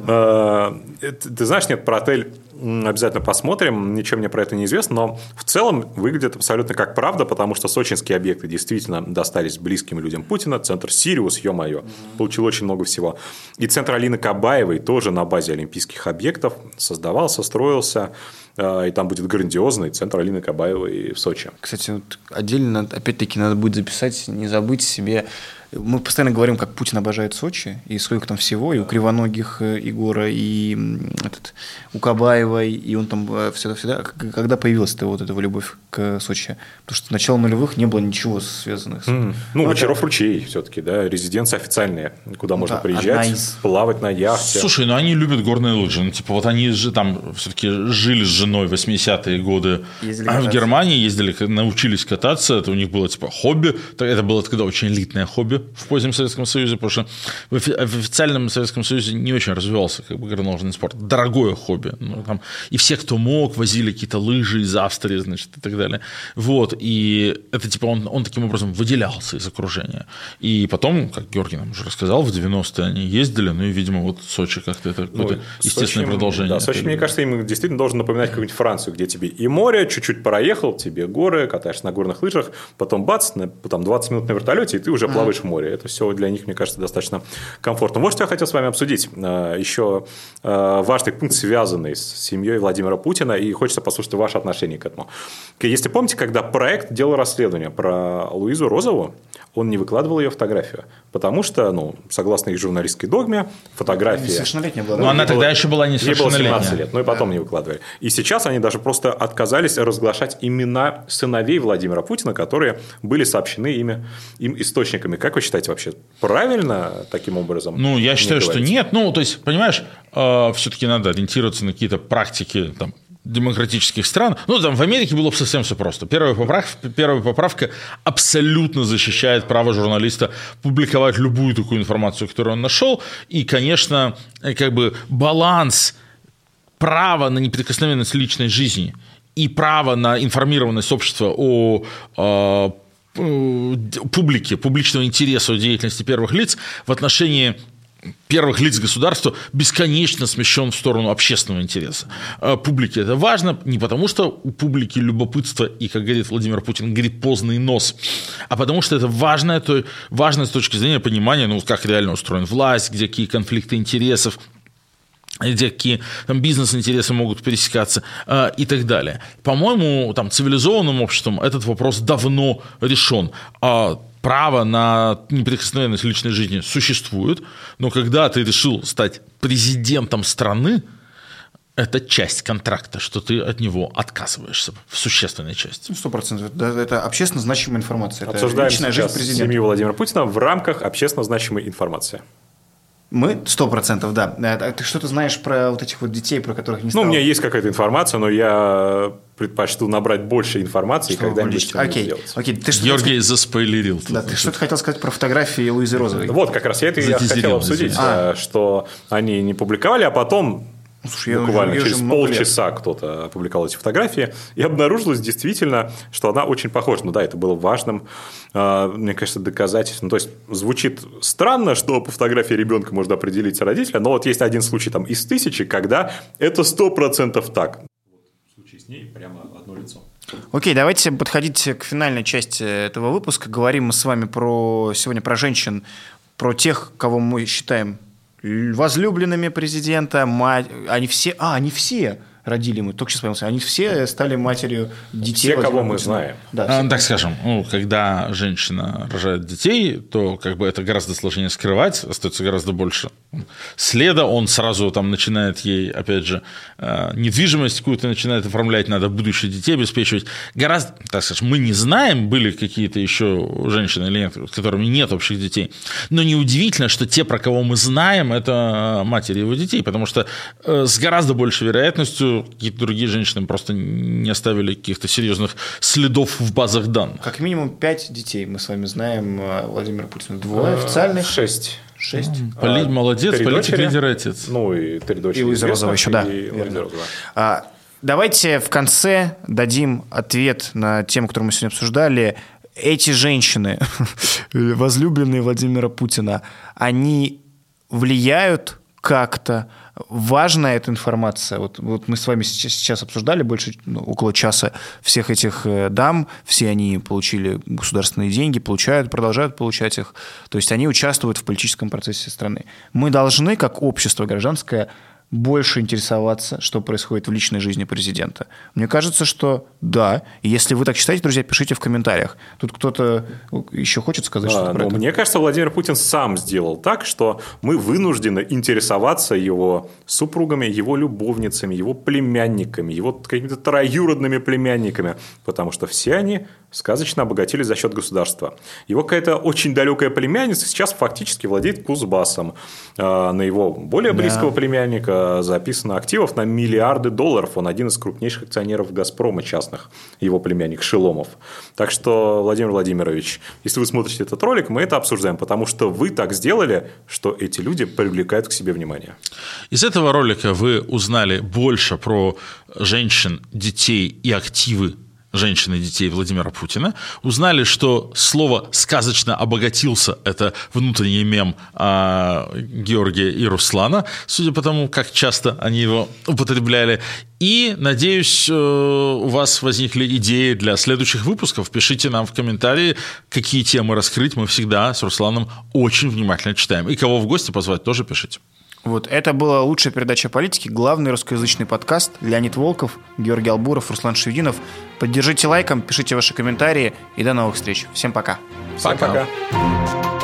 Э, ты знаешь, нет, про отель обязательно посмотрим, ничего мне про это не известно, но в целом выглядит абсолютно как правда, потому что сочинские объекты действительно достались близким людям Путина, центр Сириус, ё-моё, получил очень много всего. И центр Алины Кабаевой тоже на базе олимпийских объектов создавался, строился, э, и там будет грандиозный центр Алины Кабаевой в Сочи. Кстати, вот отдельно, опять-таки, надо будет записать, не забыть себе мы постоянно говорим, как Путин обожает Сочи, и сколько там всего, и у Кривоногих э, Егора, и этот, у Кабаева, и он там э, всегда-всегда. Когда появилась-то вот эта любовь к Сочи? Потому что с начала нулевых не было ничего связанных с... Mm. Ну, Бочаров это... ручей все-таки, да, резиденция официальная, куда можно да, приезжать, из... плавать на яхте. Слушай, ну они любят горные лыжи. Ну, типа, вот они же там все-таки жили с женой в 80-е годы ездили а в Германии, ездили, научились кататься, это у них было типа хобби, это было тогда очень элитное хобби, в позднем Советском Союзе, потому что в официальном Советском Союзе не очень развивался как бы горнолыжный спорт. Дорогое хобби. Ну, там, и все, кто мог, возили какие-то лыжи из Австрии, значит, и так далее. Вот. И это типа он, он таким образом выделялся из окружения. И потом, как Георгий нам уже рассказал, в 90-е они ездили, ну и, видимо, вот Сочи как-то это какое-то ну, естественное Сочи, продолжение. Да, Сочи, мне кажется, им действительно должен напоминать какую-нибудь Францию, где тебе и море, чуть-чуть проехал, тебе горы, катаешься на горных лыжах, потом бац, потом 20 минут на вертолете, и ты уже плаваешь в море. Это все для них, мне кажется, достаточно комфортно. Вот что я хотел с вами обсудить. А, Еще а, важный пункт, связанный с семьей Владимира Путина, и хочется послушать ваше отношение к этому. Если помните, когда проект делал расследование про Луизу Розову, он не выкладывал ее фотографию, потому что, ну, согласно их журналистской догме, фотография... Несовершеннолетняя была. Но она тогда еще была Ей было 17 несовершеннолетняя. лет, ну и потом не выкладывали. И сейчас они даже просто отказались разглашать имена сыновей Владимира Путина, которые были сообщены ими, им источниками. Как вы считаете вообще, правильно таким образом? Ну, я считаю, что нет. Ну, то есть, понимаешь, все-таки надо ориентироваться на какие-то практики там, демократических стран. Ну, там в Америке было бы совсем все просто. Первая поправка, первая поправка абсолютно защищает право журналиста публиковать любую такую информацию, которую он нашел. И, конечно, э, как бы баланс права на неприкосновенность личной жизни и право на информированность общества о э, публике, публичного интереса о деятельности первых лиц в отношении первых лиц государства бесконечно смещен в сторону общественного интереса. Э, Публике это важно не потому, что у публики любопытство и, как говорит Владимир Путин, гриппозный нос, а потому что это важно, это важно с точки зрения понимания, ну, как реально устроена власть, где какие конфликты интересов, где какие там бизнес-интересы могут пересекаться э, и так далее. По-моему, там цивилизованным обществом этот вопрос давно решен. А право на неприкосновенность личной жизни существует, но когда ты решил стать президентом страны, это часть контракта, что ты от него отказываешься в существенной части. Сто процентов. Это общественно значимая информация. Это Обсуждаем личная жизнь президента. семью Владимира Путина в рамках общественно значимой информации. Мы сто процентов, да. А Ты что-то знаешь про вот этих вот детей, про которых не Ну, стало? у меня есть какая-то информация, но я предпочту набрать больше информации и Что вы когда-нибудь Окей, сделать. окей. Ты что Георгий заспойлерил. тут, Да, ты что-то хотел сказать про фотографии Луизы Розовой? Вот, как раз я это и Затизерил, хотел обсудить, э, что они не публиковали, а потом Слушай, я буквально я через лет. полчаса кто-то опубликовал эти фотографии, и обнаружилось действительно, что она очень похожа. Ну да, это было важным, э, мне кажется, доказательством. То есть звучит странно, что по фотографии ребенка можно определить родителя, но вот есть один случай там из тысячи, когда это сто процентов так. В случае с ней прямо одно лицо. Окей, давайте подходить к финальной части этого выпуска. Говорим мы с вами про сегодня про женщин, про тех, кого мы считаем возлюбленными президента, мать. Они все, а, они все родили мы. Только сейчас понял, они все стали матерью детей. Все, кого мы Путина. знаем. Да, А. Так скажем, ну, когда женщина рожает детей, то как бы это гораздо сложнее скрывать, остается гораздо больше следа, он сразу там начинает ей, опять же, э, недвижимость какую-то начинает оформлять, надо будущее детей обеспечивать. Гораздо, так скажем, мы не знаем, были какие-то еще женщины или нет, с которыми нет общих детей, но неудивительно, что те, про кого мы знаем, это матери его детей, потому что э, с гораздо большей вероятностью какие-то другие женщины просто не оставили каких-то серьезных следов в базах данных. Как минимум пять детей мы с вами знаем э, Владимира Путина. Двое официальных. Шесть. Шесть. Поли- А, молодец, три политик, дочери. лидер отец. Ну, и три дочери. И Луиза Розова еще, да, и верно. А, Давайте в конце дадим ответ на тему, которую мы сегодня обсуждали. Эти женщины, <laughs> возлюбленные Владимира Путина, они влияют как-то? Важна эта информация? Вот, вот мы с вами сейчас, сейчас обсуждали больше, ну, около часа всех этих э, дам, все они получили государственные деньги, получают, продолжают получать их. То есть они участвуют в политическом процессе страны. Мы должны, как общество гражданское, больше интересоваться, что происходит в личной жизни президента? Мне кажется, что да. И если вы так считаете, друзья, пишите в комментариях. Тут кто-то еще хочет сказать А, что-то про это? мне кажется, Владимир Путин сам сделал так, что мы вынуждены интересоваться его супругами, его любовницами, его племянниками, его какими-то троюродными племянниками, потому что все они сказочно обогатились за счет государства. Его какая-то очень далекая племянница сейчас фактически владеет Кузбассом. А, На его более близкого племянника записано активов на миллиарды долларов. Он один из крупнейших акционеров «Газпрома» частных, его племянник Шеломов. Так что, Владимир Владимирович, если вы смотрите этот ролик, мы это обсуждаем, потому что вы так сделали, что эти люди привлекают к себе внимание. Из этого ролика вы узнали больше про женщин, детей и активы женщин и детей Владимира Путина, узнали, что слово «сказочно обогатился» – это внутренний мем а, Георгия и Руслана, судя по тому, как часто они его употребляли. И, надеюсь, э, у вас возникли идеи для следующих выпусков. Пишите нам в комментарии, какие темы раскрыть. Мы всегда с Русланом очень внимательно читаем. И кого в гости позвать, тоже пишите. Вот, это была лучшая передача политики, главный русскоязычный подкаст. Леонид Волков, Георгий Албуров, Руслан Шевдинов. Поддержите лайком, пишите ваши комментарии и до новых встреч. Всем пока. Всем пока. пока.